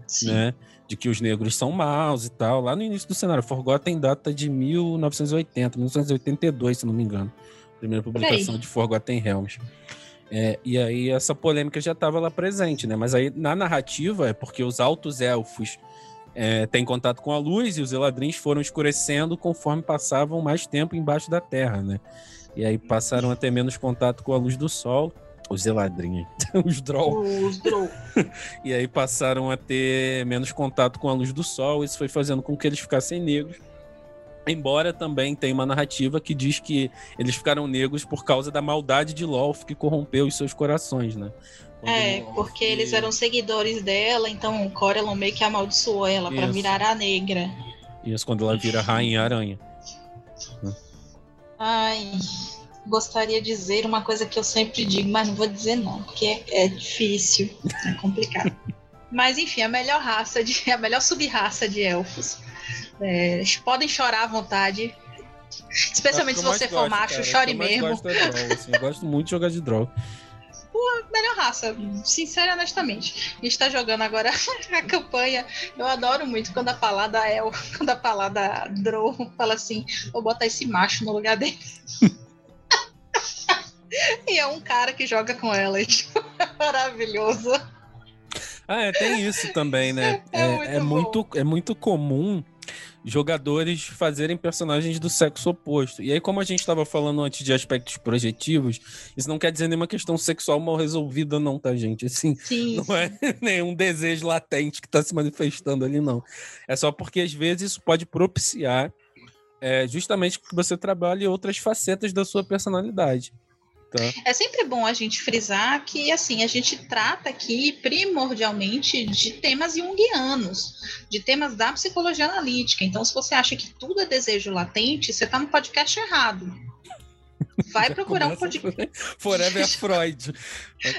Sim. né? De que os negros são maus e tal. Lá no início do cenário, Forgotten data de 1980, 1982, se não me engano. Primeira publicação de Forgotten Realms. É, e aí essa polêmica já estava lá presente, né? Mas aí na narrativa é porque os altos elfos é, têm contato com a luz e os eladrins foram escurecendo conforme passavam mais tempo embaixo da terra, né? E aí passaram a ter menos contato com a luz do sol os Eladrin, [laughs] os Droll. Os Droll. [laughs] e aí passaram a ter menos contato com a luz do sol, isso foi fazendo com que eles ficassem negros. Embora também tenha uma narrativa que diz que eles ficaram negros por causa da maldade de Lolth que corrompeu os seus corações, né? Quando é, porque eles eram seguidores dela, então Corellon meio que amaldiçoou ela para virar a negra. Isso, quando ela vira Rainha Aranha. Ai, gostaria de dizer uma coisa que eu sempre digo, mas não vou dizer não, porque é, é difícil, é complicado. [laughs] mas enfim, a melhor raça, de, a melhor sub-raça de elfos. É, podem chorar à vontade. Especialmente se você for gosto, macho, cara, chore mesmo. Gosto é draw, assim, eu gosto muito de jogar de draw. Pô, melhor massa, sincero e honestamente. A gente tá jogando agora [laughs] a campanha. Eu adoro muito quando a palavra El, [laughs] quando a palavra Drow fala assim: vou botar esse macho no lugar dele. [laughs] e é um cara que joga com ela. Tipo, é maravilhoso. Ah, é, tem isso também, né? É, é, muito, é muito, é muito comum jogadores fazerem personagens do sexo oposto. E aí, como a gente estava falando antes de aspectos projetivos, isso não quer dizer nenhuma questão sexual mal resolvida, não, tá, gente? Assim, sim, não é [laughs] nenhum desejo latente que está se manifestando ali, não. É só porque às vezes isso pode propiciar é, justamente que você trabalhe outras facetas da sua personalidade. Tá. É sempre bom a gente frisar que assim a gente trata aqui primordialmente de temas junguianos, de temas da psicologia analítica. Então, se você acha que tudo é desejo latente, você está no podcast errado. Vai procurar um podcast. Forever Freud. [laughs]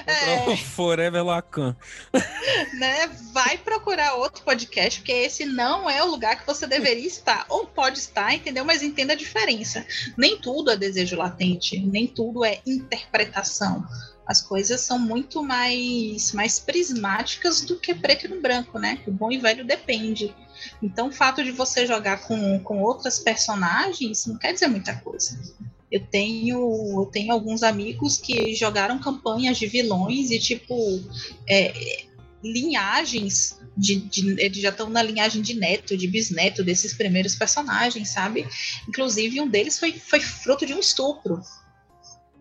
É... Forever Lacan. [laughs] Né? Vai procurar outro podcast, porque esse não é o lugar que você deveria estar. Ou pode estar, entendeu? Mas entenda a diferença. Nem tudo é desejo latente, nem tudo é interpretação. As coisas são muito mais, mais prismáticas do que preto e no branco, né? O bom e velho depende. Então, o fato de você jogar com, com outras personagens não quer dizer muita coisa. Eu tenho, eu tenho alguns amigos que jogaram campanhas de vilões e, tipo, é, linhagens de, de, eles já estão na linhagem de neto, de bisneto desses primeiros personagens, sabe? Inclusive, um deles foi, foi fruto de um estupro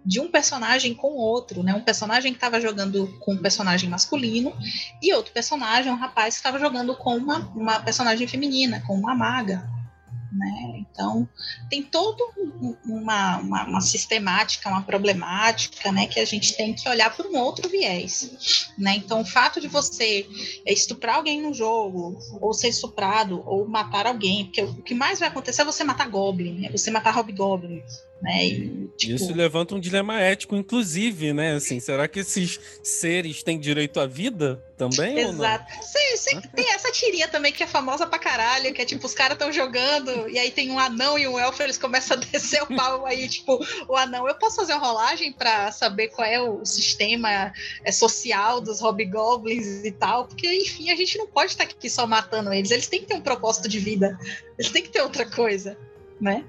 de um personagem com outro, né? Um personagem que estava jogando com um personagem masculino e outro personagem, um rapaz que estava jogando com uma, uma personagem feminina, com uma maga. Né? Então, tem toda uma, uma, uma, sistemática, uma problemática né, que a gente tem que olhar por um outro viés. Né? Então, o fato de você estuprar alguém no jogo, ou ser estuprado, ou matar alguém, porque o que mais vai acontecer é você matar Goblin, é você matar Hobgoblin. Né? E, tipo... Isso levanta um dilema ético, inclusive, né? Assim, será que esses seres têm direito à vida também? Exato. Sim, sim, tem essa tirinha também que é famosa pra caralho, que é tipo, os caras estão jogando, e aí tem um anão e um elfo, eles começam a [laughs] descer o pau aí, tipo, o anão. Eu posso fazer uma rolagem para saber qual é o sistema é, social dos hobgoblins e tal, porque, enfim, a gente não pode estar aqui só matando eles, eles têm que ter um propósito de vida, eles têm que ter outra coisa, né?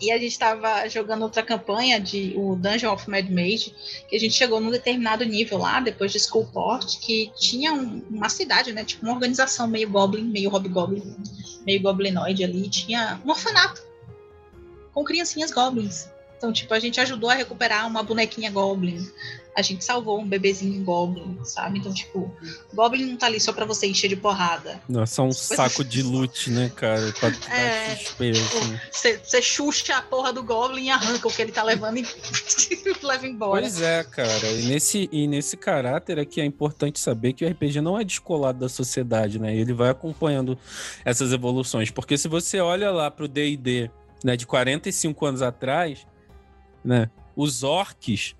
E a gente estava jogando outra campanha de o Dungeon of Mad Mage, que a gente chegou num determinado nível lá, depois de Skullport, que tinha um, uma cidade, né? Tipo uma organização meio goblin, meio hobgoblin, meio goblinoide ali. Tinha um orfanato com criancinhas goblins. Então, tipo, a gente ajudou a recuperar uma bonequinha goblin a gente salvou um bebezinho Goblin, sabe? Então, tipo, Goblin não tá ali só pra você encher de porrada. Nossa, é um saco de loot, né, cara? Pra é, assim. Você, você xuxa a porra do Goblin e arranca o que ele tá levando e [laughs] leva embora. Pois é, cara. E nesse, e nesse caráter aqui é importante saber que o RPG não é descolado da sociedade, né? Ele vai acompanhando essas evoluções. Porque se você olha lá pro D&D, né, de 45 anos atrás, né? Os orcs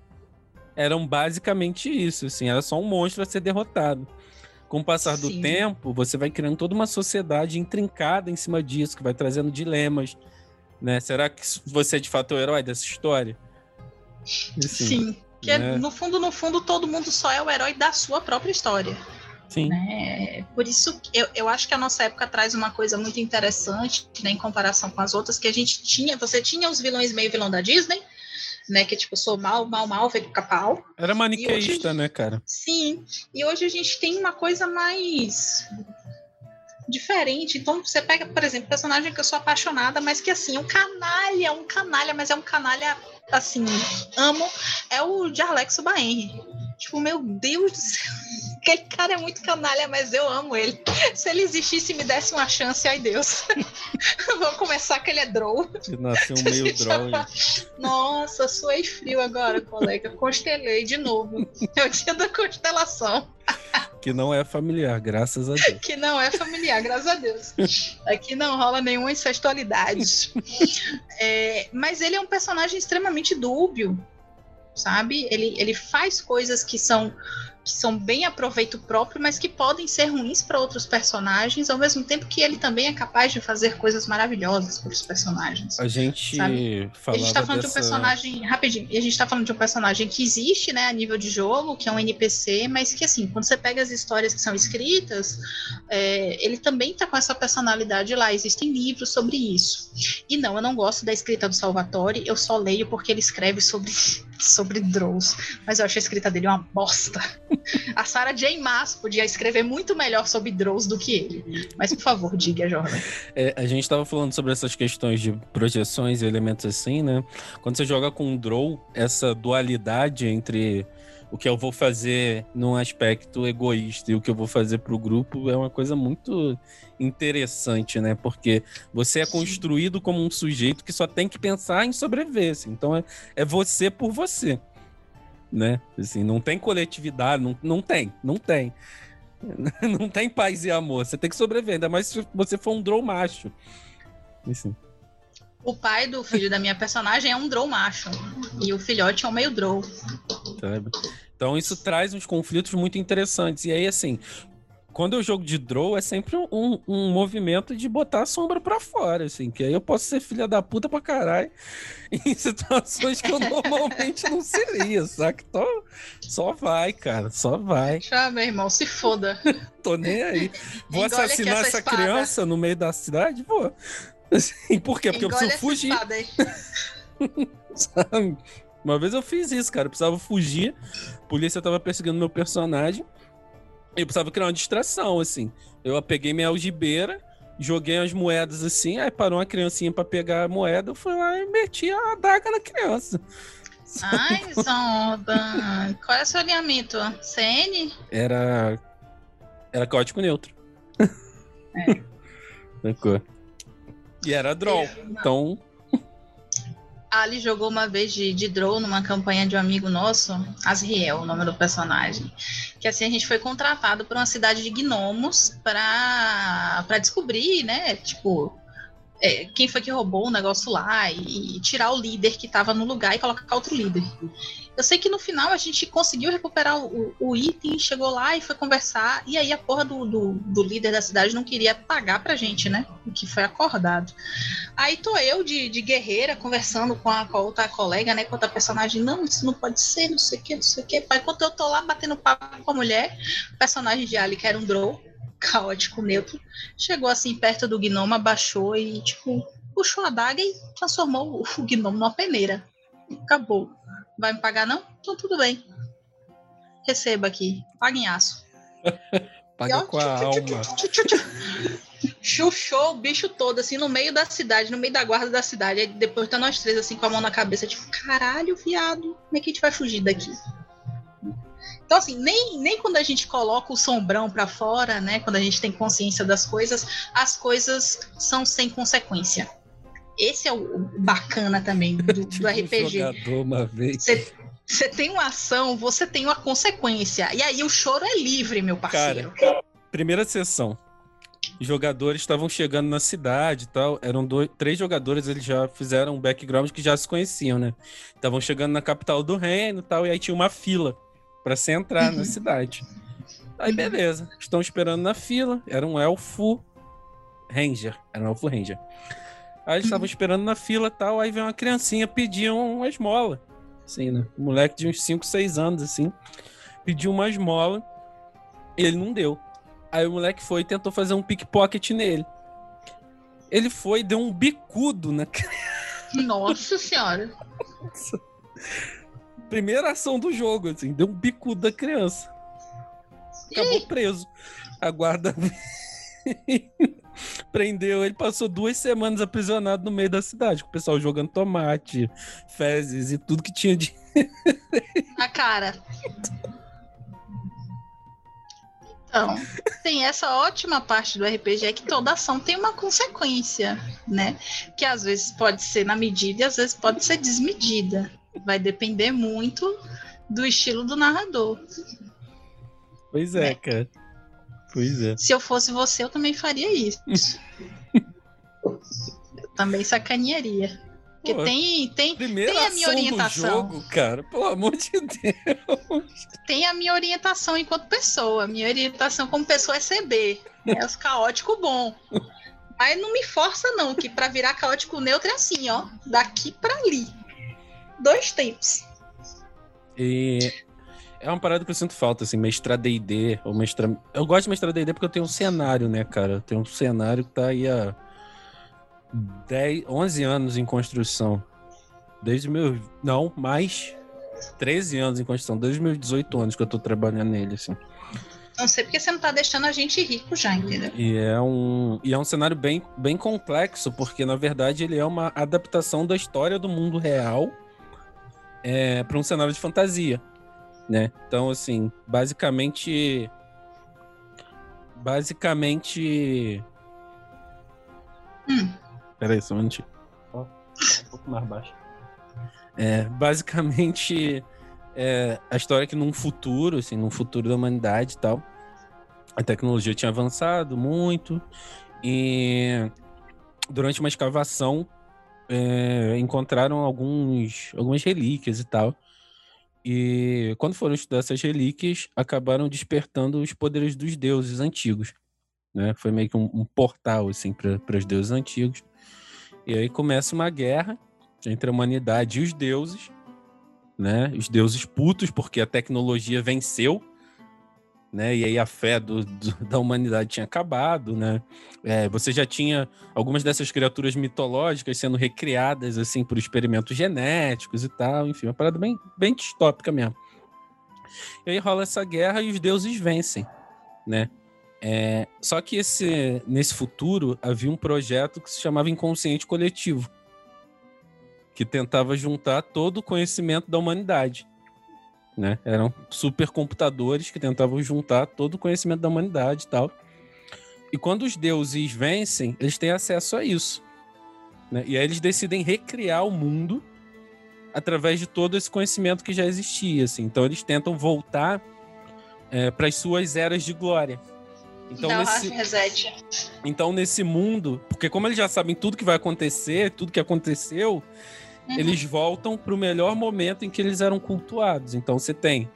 eram basicamente isso, assim, era só um monstro a ser derrotado. Com o passar Sim. do tempo, você vai criando toda uma sociedade intrincada em cima disso, que vai trazendo dilemas, né? Será que você é de fato o herói dessa história? Assim, Sim, que né? no fundo, no fundo, todo mundo só é o herói da sua própria história. Sim. Né? Por isso, eu, eu acho que a nossa época traz uma coisa muito interessante, né, em comparação com as outras, que a gente tinha, você tinha os vilões meio vilão da Disney, né? Que é tipo, sou mal, mal, mal, feito capau. Era maniqueísta, hoje, né, cara? Sim. E hoje a gente tem uma coisa mais diferente. Então, você pega, por exemplo, personagem que eu sou apaixonada, mas que assim, é um canalha, um canalha, mas é um canalha, assim, amo, é o Jarlexo Baenri. Tipo, meu Deus do céu. Aquele cara é muito canalha, mas eu amo ele. Se ele existisse e me desse uma chance, ai Deus. [laughs] Vamos começar que ele é drow. Nasceu meio [laughs] drow. Nossa, suei frio agora, colega. Constelei de novo. É o dia da constelação. Que não é familiar, graças a Deus. Que não é familiar, graças a Deus. Aqui não rola nenhuma incestualidade. É, mas ele é um personagem extremamente dúbio, sabe? Ele, ele faz coisas que são que são bem a proveito próprio, mas que podem ser ruins para outros personagens, ao mesmo tempo que ele também é capaz de fazer coisas maravilhosas para os personagens. A gente sabe? A gente tá falando dessa... de um personagem, rapidinho, a gente tá falando de um personagem que existe, né, a nível de jogo, que é um NPC, mas que assim, quando você pega as histórias que são escritas, é, ele também tá com essa personalidade lá, existem livros sobre isso. E não, eu não gosto da escrita do Salvatore, eu só leio porque ele escreve sobre sobre Drows, mas eu acho a escrita dele uma bosta. A Sarah J. Maas podia escrever muito melhor sobre Drows do que ele. Mas, por favor, diga, Jordan. É, a gente estava falando sobre essas questões de projeções e elementos assim, né? Quando você joga com um Drow, essa dualidade entre o que eu vou fazer num aspecto egoísta e o que eu vou fazer para o grupo é uma coisa muito interessante, né? Porque você é construído como um sujeito que só tem que pensar em sobreviver. Assim. Então é, é você por você, né? Assim, não tem coletividade, não, não tem, não tem. [laughs] Não tem paz e amor, você tem que sobreviver, ainda mais se você for um drow macho. Assim. O pai do filho da minha personagem é um drow macho. E o filhote é um meio drow. Então isso traz uns conflitos muito interessantes. E aí, assim, quando eu jogo de draw, é sempre um, um movimento de botar a sombra pra fora, assim, que aí eu posso ser filha da puta pra caralho [laughs] em situações que eu normalmente não seria, saca? Então, só vai, cara, só vai. Já, meu irmão, se foda. [laughs] Tô nem aí. Vou Engole assassinar essa, essa criança no meio da cidade? Vou. Assim, [laughs] por quê? Porque Engole eu preciso fugir. Sabe? Uma vez eu fiz isso, cara. Eu precisava fugir. A polícia tava perseguindo meu personagem. Eu precisava criar uma distração, assim. Eu peguei minha algibeira, joguei as moedas assim, aí parou uma criancinha para pegar a moeda, eu fui lá e meti a adaga na criança. Ai, Zonda. Qual é o seu alinhamento? CN? Era. Era código neutro. É. [laughs] Sacou? E era draw. Então. Ali jogou uma vez de, de draw numa campanha de um amigo nosso, Asriel, o nome do personagem. Que assim a gente foi contratado por uma cidade de gnomos para descobrir, né? Tipo, é, quem foi que roubou o negócio lá e, e tirar o líder que estava no lugar e colocar outro líder. Eu sei que no final a gente conseguiu recuperar o, o, item, chegou lá e foi conversar, e aí a porra do, do, do, líder da cidade não queria pagar pra gente, né? O que foi acordado. Aí tô eu de, de guerreira conversando com a, com outra colega, né? Com outra personagem, não, isso não pode ser, não sei o que, não sei o que. Enquanto eu tô lá batendo papo com a mulher, o personagem de Ali, que era um Drow, caótico neutro, chegou assim perto do gnomo, abaixou e, tipo, puxou a daga e transformou o gnomo numa peneira. Acabou. Vai me pagar, não? Então tudo bem. Receba aqui. Paga em aço. [laughs] Paga com a alma. Chuchou o bicho todo, assim, no meio da cidade, no meio da guarda da cidade. Aí depois tá nós três, assim, com a mão na cabeça, tipo, caralho, viado, como é que a gente vai fugir daqui? Então, assim, nem, nem quando a gente coloca o sombrão para fora, né? Quando a gente tem consciência das coisas, as coisas são sem consequência. Esse é o bacana também do, do [laughs] RPG. Você tem uma ação, você tem uma consequência. E aí o choro é livre, meu parceiro. Cara, primeira sessão. Jogadores estavam chegando na cidade e tal. Eram dois, três jogadores, eles já fizeram um background que já se conheciam, né? Estavam chegando na capital do reino e tal, e aí tinha uma fila para se entrar na uhum. cidade. Aí beleza, estão esperando na fila, era um elfo ranger, era um elfo ranger. Aí eles estavam esperando na fila tal, aí vem uma criancinha pedir uma esmola. Assim, né? Um moleque de uns 5, 6 anos, assim. Pediu uma esmola e ele não deu. Aí o moleque foi e tentou fazer um pickpocket nele. Ele foi e deu um bicudo na Nossa senhora. [laughs] Primeira ação do jogo, assim, deu um bicudo da criança. Acabou preso. A guarda [laughs] prendeu ele, passou duas semanas aprisionado no meio da cidade, com o pessoal jogando tomate, fezes e tudo que tinha de. A cara. Então, tem essa ótima parte do RPG é que toda ação tem uma consequência, né? Que às vezes pode ser na medida e às vezes pode ser desmedida. Vai depender muito do estilo do narrador. Pois é, né? cara. Pois é. Se eu fosse você, eu também faria isso. eu também sacanearia. Porque Pô, tem, tem, tem a minha orientação. jogo, cara, pelo amor de Deus. Tem a minha orientação enquanto pessoa. Minha orientação como pessoa é CB. É os caótico bom. Mas não me força, não, que para virar caótico neutro é assim, ó. Daqui para ali. Dois tempos. E é uma parada que eu sinto falta, assim, mestrar D&D, ou mestrar... Eu gosto de mestrar D&D porque eu tenho um cenário, né, cara? Eu tenho um cenário que tá aí há 10, 11 anos em construção. Desde meu... Não, mais 13 anos em construção. Desde meus 18 anos que eu tô trabalhando nele, assim. Não sei porque você não tá deixando a gente rico já, entendeu? E é um, e é um cenário bem, bem complexo, porque na verdade ele é uma adaptação da história do mundo real é, para um cenário de fantasia né? Então, assim, basicamente. Basicamente. Hum. Peraí, só um minutinho. Ó, um [laughs] pouco mais baixo. É, basicamente, é, a história é que num futuro, assim, num futuro da humanidade e tal, a tecnologia tinha avançado muito e durante uma escavação é, encontraram alguns, algumas relíquias e tal. E quando foram estudar essas relíquias, acabaram despertando os poderes dos deuses antigos. Né? Foi meio que um, um portal assim, para os deuses antigos. E aí começa uma guerra entre a humanidade e os deuses. Né? Os deuses putos, porque a tecnologia venceu né? E aí a fé do, do, [laughs] da humanidade tinha acabado, né? É, você já tinha algumas dessas criaturas mitológicas sendo recriadas assim por experimentos genéticos e tal, enfim, uma parada bem, bem distópica mesmo. E aí rola essa guerra e os deuses vencem, né? É, só que esse, nesse futuro havia um projeto que se chamava Inconsciente Coletivo, que tentava juntar todo o conhecimento da humanidade né? Eram supercomputadores que tentavam juntar todo o conhecimento da humanidade e tal. E quando os deuses vencem, eles têm acesso a isso. Né? E aí eles decidem recriar o mundo através de todo esse conhecimento que já existia. Assim. Então eles tentam voltar é, para as suas eras de glória. Então, Não, nesse... reset. então, nesse mundo, porque como eles já sabem tudo que vai acontecer, tudo que aconteceu, Uhum. Eles voltam para o melhor momento em que eles eram cultuados. Então você tem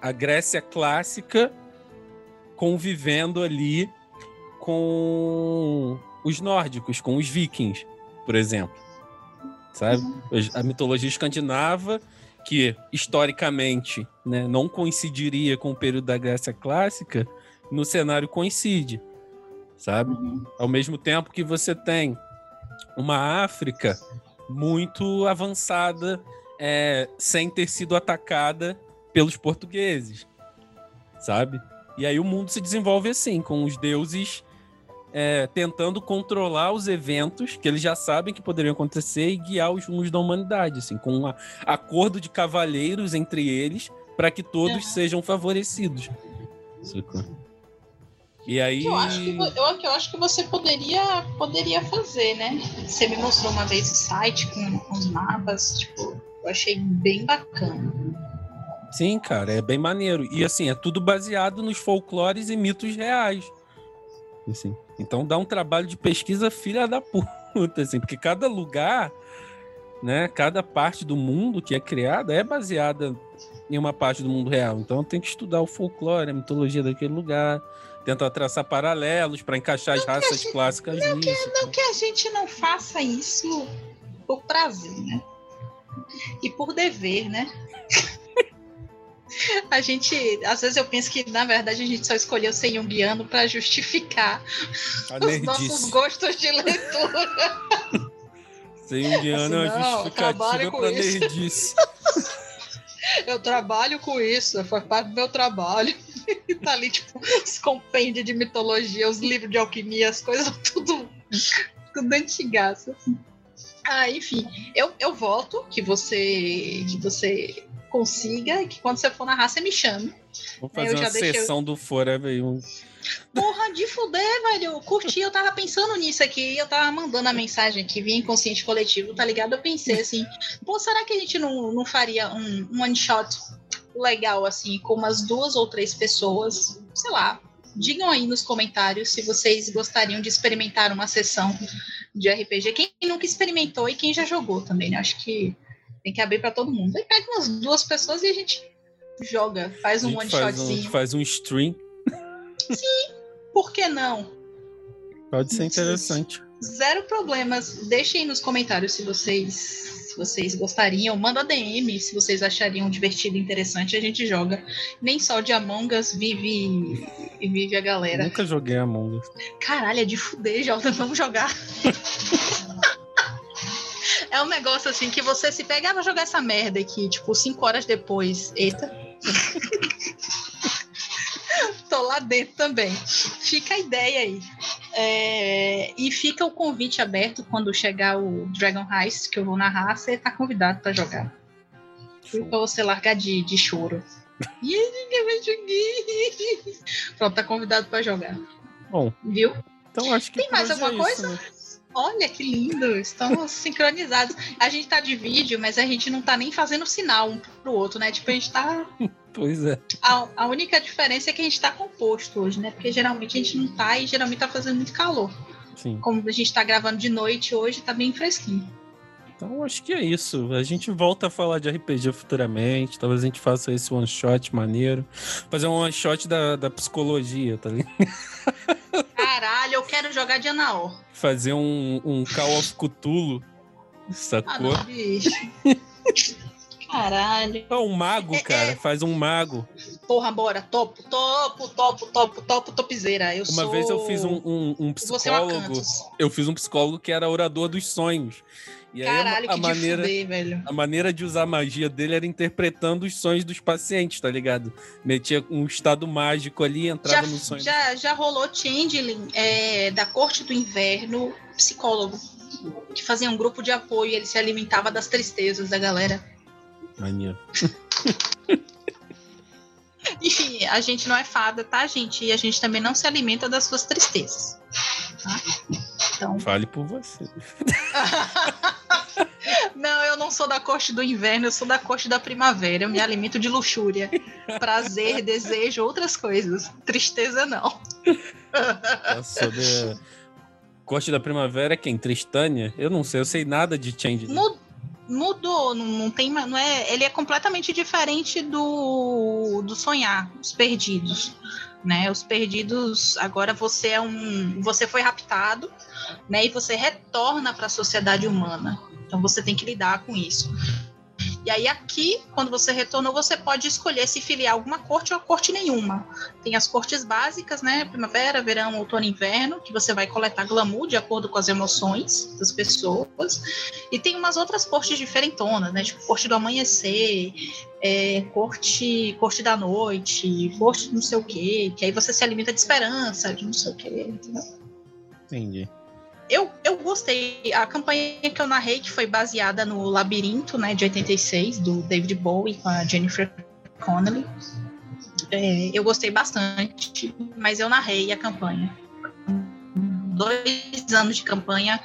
a Grécia clássica convivendo ali com os nórdicos, com os vikings, por exemplo. Sabe? A mitologia escandinava, que historicamente né, não coincidiria com o período da Grécia clássica, no cenário coincide, sabe? Uhum. Ao mesmo tempo que você tem uma África muito avançada, é, sem ter sido atacada pelos portugueses, sabe? E aí o mundo se desenvolve assim, com os deuses é, tentando controlar os eventos que eles já sabem que poderiam acontecer e guiar os rumos da humanidade, assim, com um acordo de cavalheiros entre eles para que todos uhum. sejam favorecidos. Sacou? E aí. Eu acho, que, eu, eu acho que você poderia, poderia fazer, né? Você me mostrou uma vez o site com, com os mapas, tipo, eu achei bem bacana. Sim, cara, é bem maneiro. E assim, é tudo baseado nos folclores e mitos reais. Assim, então dá um trabalho de pesquisa filha da puta, assim, porque cada lugar, né, cada parte do mundo que é criada é baseada em uma parte do mundo real. Então tem que estudar o folclore, a mitologia daquele lugar, tenta traçar paralelos para encaixar não as raças gente, clássicas não nisso. Que, não que a gente não faça isso por prazer, né? E por dever, né? [laughs] a gente, às vezes eu penso que na verdade a gente só escolheu ser junguiano para justificar os nossos gostos de leitura. [laughs] ser junguiano assim, é uma justificativa para nerdice. [laughs] eu trabalho com isso, faz parte do meu trabalho. [laughs] tá ali, tipo, os compêndios de mitologia, os livros de alquimia, as coisas [laughs] tudo, tudo antigaço. Ah, enfim, eu, eu volto que você que você consiga e que quando você for narrar, você me chame. Vamos fazer uma sessão eu... do Forever um... Porra, de fuder, velho. Curti, eu tava pensando nisso aqui. Eu tava mandando a mensagem que vinha inconsciente coletivo, tá ligado? Eu pensei assim, pô, será que a gente não, não faria um, um one shot legal, assim, com umas duas ou três pessoas, sei lá. Digam aí nos comentários se vocês gostariam de experimentar uma sessão de RPG. Quem nunca experimentou e quem já jogou também, né? Acho que tem que abrir para todo mundo. Aí pega umas duas pessoas e a gente joga, faz um one shotzinho. Um, faz um stream. Sim, por que não? Pode ser interessante. Zero problemas. Deixem nos comentários se vocês se vocês gostariam, manda DM se vocês achariam divertido e interessante, a gente joga. Nem só de Among Us vive vive a galera. Nunca joguei Among Us. Caralho, é de fuder, Jota, [laughs] vamos jogar. é um negócio assim que você se pega, ah, vou jogar essa merda aqui, tipo, cinco horas depois. Eita. [laughs] Tô lá dentro também. Fica a ideia aí. É, e fica o convite aberto quando chegar o Dragon Heist, que eu vou narrar, você tá convidado para jogar. Show. Pra você largar de, de choro. [laughs] Pronto, tá convidado para jogar. Bom. Viu? Então acho que. Tem mais alguma é coisa? Né? Olha que lindo, estamos [laughs] sincronizados. A gente tá de vídeo, mas a gente não tá nem fazendo sinal um pro outro, né? Tipo, a gente tá. [laughs] Pois é. A, a única diferença é que a gente tá composto hoje, né? Porque geralmente a gente não tá e geralmente tá fazendo muito calor. Sim. Como a gente tá gravando de noite hoje, tá bem fresquinho. Então acho que é isso. A gente volta a falar de RPG futuramente. Talvez a gente faça esse one shot maneiro. Fazer um one shot da, da psicologia, tá ligado? [laughs] Caralho, eu quero jogar de Anaó. Fazer um, um Call of Cthulhu. Sacou? Ah, não, bicho. Caralho. É um mago, é, cara. É... Faz um mago. Porra, bora. Topo, topo, topo, topo, topo, topzeira. Eu Uma sou... vez eu fiz um, um, um psicólogo. Eu fiz um psicólogo que era orador dos sonhos. E Caralho, a, a maneira, fuder, velho. A maneira de usar a magia dele era interpretando os sonhos dos pacientes, tá ligado? Metia um estado mágico ali e entrava já, no sonho. Já, já rolou Changeling é, da Corte do Inverno, psicólogo, que fazia um grupo de apoio e ele se alimentava das tristezas da galera. Maneiro. [laughs] Enfim, a gente não é fada, tá, gente? E a gente também não se alimenta das suas tristezas. Tá? Então... Fale por você. [laughs] não, eu não sou da corte do inverno, eu sou da corte da primavera. Eu me alimento de luxúria, prazer, [laughs] desejo, outras coisas. Tristeza, não. eu sou da corte da primavera, quem? Tristânia? Eu não sei, eu sei nada de Change. Mud mudou, não, não tem, não é, ele é completamente diferente do, do sonhar, os perdidos, né? Os perdidos, agora você é um, você foi raptado, né? E você retorna para a sociedade humana. Então você tem que lidar com isso. E aí aqui, quando você retornou, você pode escolher se filiar alguma corte ou a corte nenhuma. Tem as cortes básicas, né? Primavera, verão, outono, inverno, que você vai coletar glamour de acordo com as emoções das pessoas. E tem umas outras cortes diferentonas, né? Tipo, corte do amanhecer, é, corte, corte da noite, corte não sei o quê, que aí você se alimenta de esperança, de não sei o quê, entendeu? Entendi eu, eu gostei. A campanha que eu narrei, que foi baseada no Labirinto, né, de 86, do David Bowie com a Jennifer Connelly. É, eu gostei bastante, mas eu narrei a campanha. Dois anos de campanha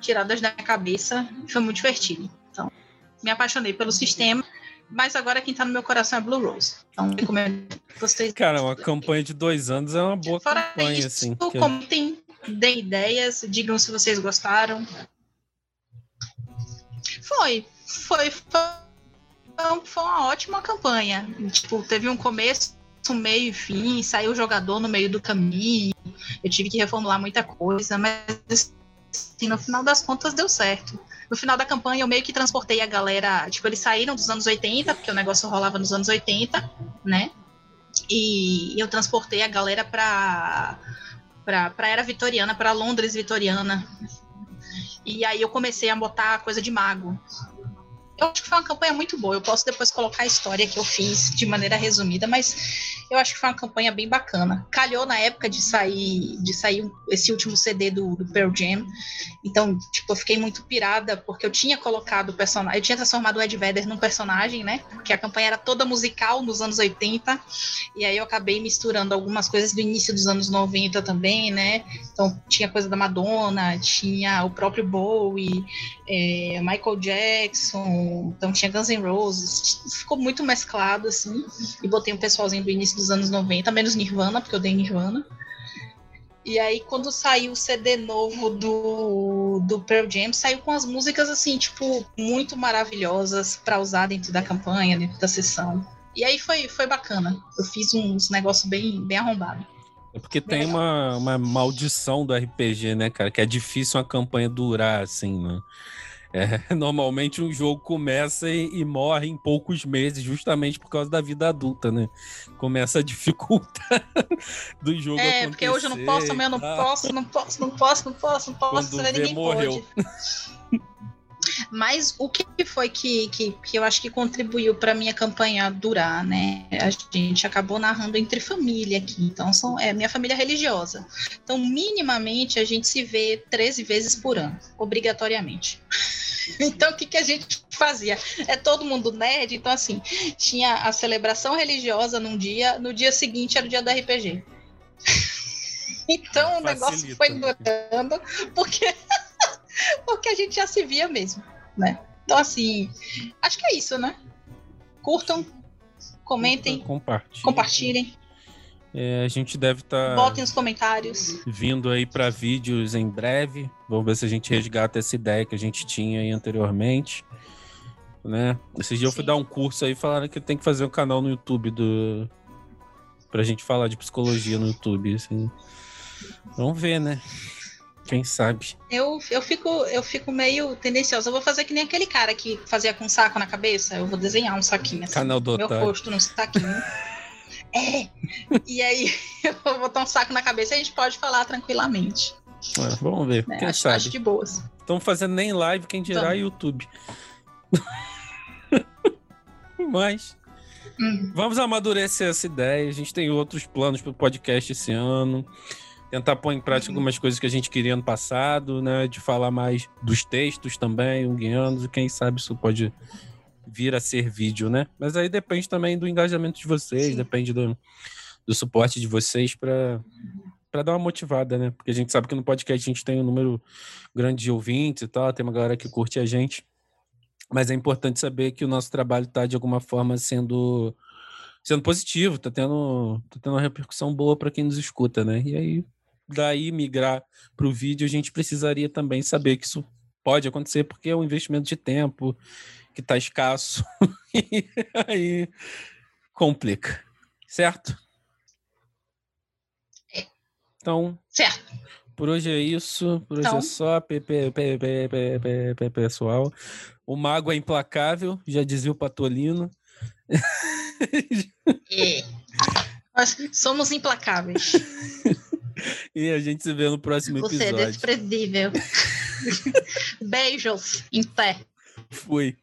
tiradas da minha cabeça, foi muito divertido. Então, me apaixonei pelo sistema, mas agora quem tá no meu coração é Blue Rose. Então, recomendo vocês. Cara, uma campanha de dois anos é uma boa Fora campanha, isso, assim. Como tem deem ideias, digam se vocês gostaram. Foi, foi, foi, foi uma ótima campanha. Tipo, teve um começo, um meio e fim, saiu o jogador no meio do caminho. Eu tive que reformular muita coisa, mas assim, no final das contas deu certo. No final da campanha, eu meio que transportei a galera. Tipo, eles saíram dos anos 80, porque o negócio rolava nos anos 80, né? E eu transportei a galera para para a era vitoriana, para Londres vitoriana. E aí eu comecei a botar coisa de mago. Eu acho que foi uma campanha muito boa. Eu posso depois colocar a história que eu fiz de maneira resumida, mas eu acho que foi uma campanha bem bacana. Calhou na época de sair, de sair esse último CD do, do Pearl Jam. Então, tipo, eu fiquei muito pirada porque eu tinha colocado o personagem, eu tinha transformado o Ed Vedder num personagem, né? Porque a campanha era toda musical nos anos 80. E aí eu acabei misturando algumas coisas do início dos anos 90 também, né? Então, tinha coisa da Madonna, tinha o próprio Bowie, é, Michael Jackson, então tinha Guns N' Roses. Ficou muito mesclado assim. E botei um pessoalzinho do início dos anos 90, menos Nirvana, porque eu dei Nirvana. E aí, quando saiu o CD novo do, do, Pearl Jam saiu com as músicas assim, tipo, muito maravilhosas para usar dentro da campanha, dentro da sessão. E aí foi, foi bacana. Eu fiz uns negócios bem, bem arrombados. É porque tem uma, uma maldição do RPG, né, cara? Que é difícil uma campanha durar, assim, né? É, [laughs] normalmente um jogo começa e, e, morre em poucos meses, justamente por causa da vida adulta, né? Começa a [laughs] dificultar [laughs] do jogo. É, porque hoje eu não posso, amanhã eu não posso, não posso, não posso, não posso, não posso, Quando ninguém morreu. pode. Mas o que foi que, que, que eu acho que contribuiu para minha campanha durar, né? A gente acabou narrando entre família aqui, então são, é minha família religiosa. Então, minimamente, a gente se vê 13 vezes por ano, obrigatoriamente. [laughs] Então, o que, que a gente fazia? É todo mundo nerd, então, assim, tinha a celebração religiosa num dia, no dia seguinte era o dia do RPG. [laughs] Então, o negócio foi durando, porque [laughs] porque a gente já se via mesmo, né? Então, assim, acho que é isso, né? Curtam, comentem, compartilhem. compartilhem. É, a gente deve estar. Tá Botem nos comentários. Vindo aí para vídeos em breve. Vamos ver se a gente resgata essa ideia que a gente tinha aí anteriormente. Né? Esse dia Sim. eu fui dar um curso aí falaram que tem que fazer um canal no YouTube do. Pra gente falar de psicologia no YouTube. Assim. Vamos ver, né? Quem sabe? Eu, eu, fico, eu fico meio tendenciosa. Eu vou fazer que nem aquele cara que fazia com um saco na cabeça. Eu vou desenhar um saquinho assim. Canal do Meu rosto num saquinho. é! E aí [laughs] eu vou botar um saco na cabeça e a gente pode falar tranquilamente. É, vamos ver. É, quem acho, sabe? Acho de boas. Estão fazendo nem live, quem dirá então. YouTube. [laughs] Mas. Uhum. Vamos amadurecer essa ideia. A gente tem outros planos para o podcast esse ano tentar pôr em prática uhum. algumas coisas que a gente queria no passado, né? De falar mais dos textos também, guiando, e quem sabe isso pode vir a ser vídeo, né? Mas aí depende também do engajamento de vocês, Sim. depende do, do suporte de vocês para para dar uma motivada, né? Porque a gente sabe que no podcast a gente tem um número grande de ouvintes e tal, tem uma galera que curte a gente. Mas é importante saber que o nosso trabalho está de alguma forma sendo sendo positivo, está tendo, tá tendo uma repercussão boa para quem nos escuta, né? E aí daí migrar para o vídeo, a gente precisaria também saber que isso pode acontecer, porque é um investimento de tempo que está escasso. [laughs] e aí complica. Certo? Então. Certo. Por hoje é isso. Por hoje é então... é só, pessoal. O mago é implacável, já dizia o Patolino. [laughs] É. Nós somos implacáveis. [laughs] [laughs] E a gente se vê no próximo Você episódio. Você é desprezível. [laughs] Beijos em pé. Fui.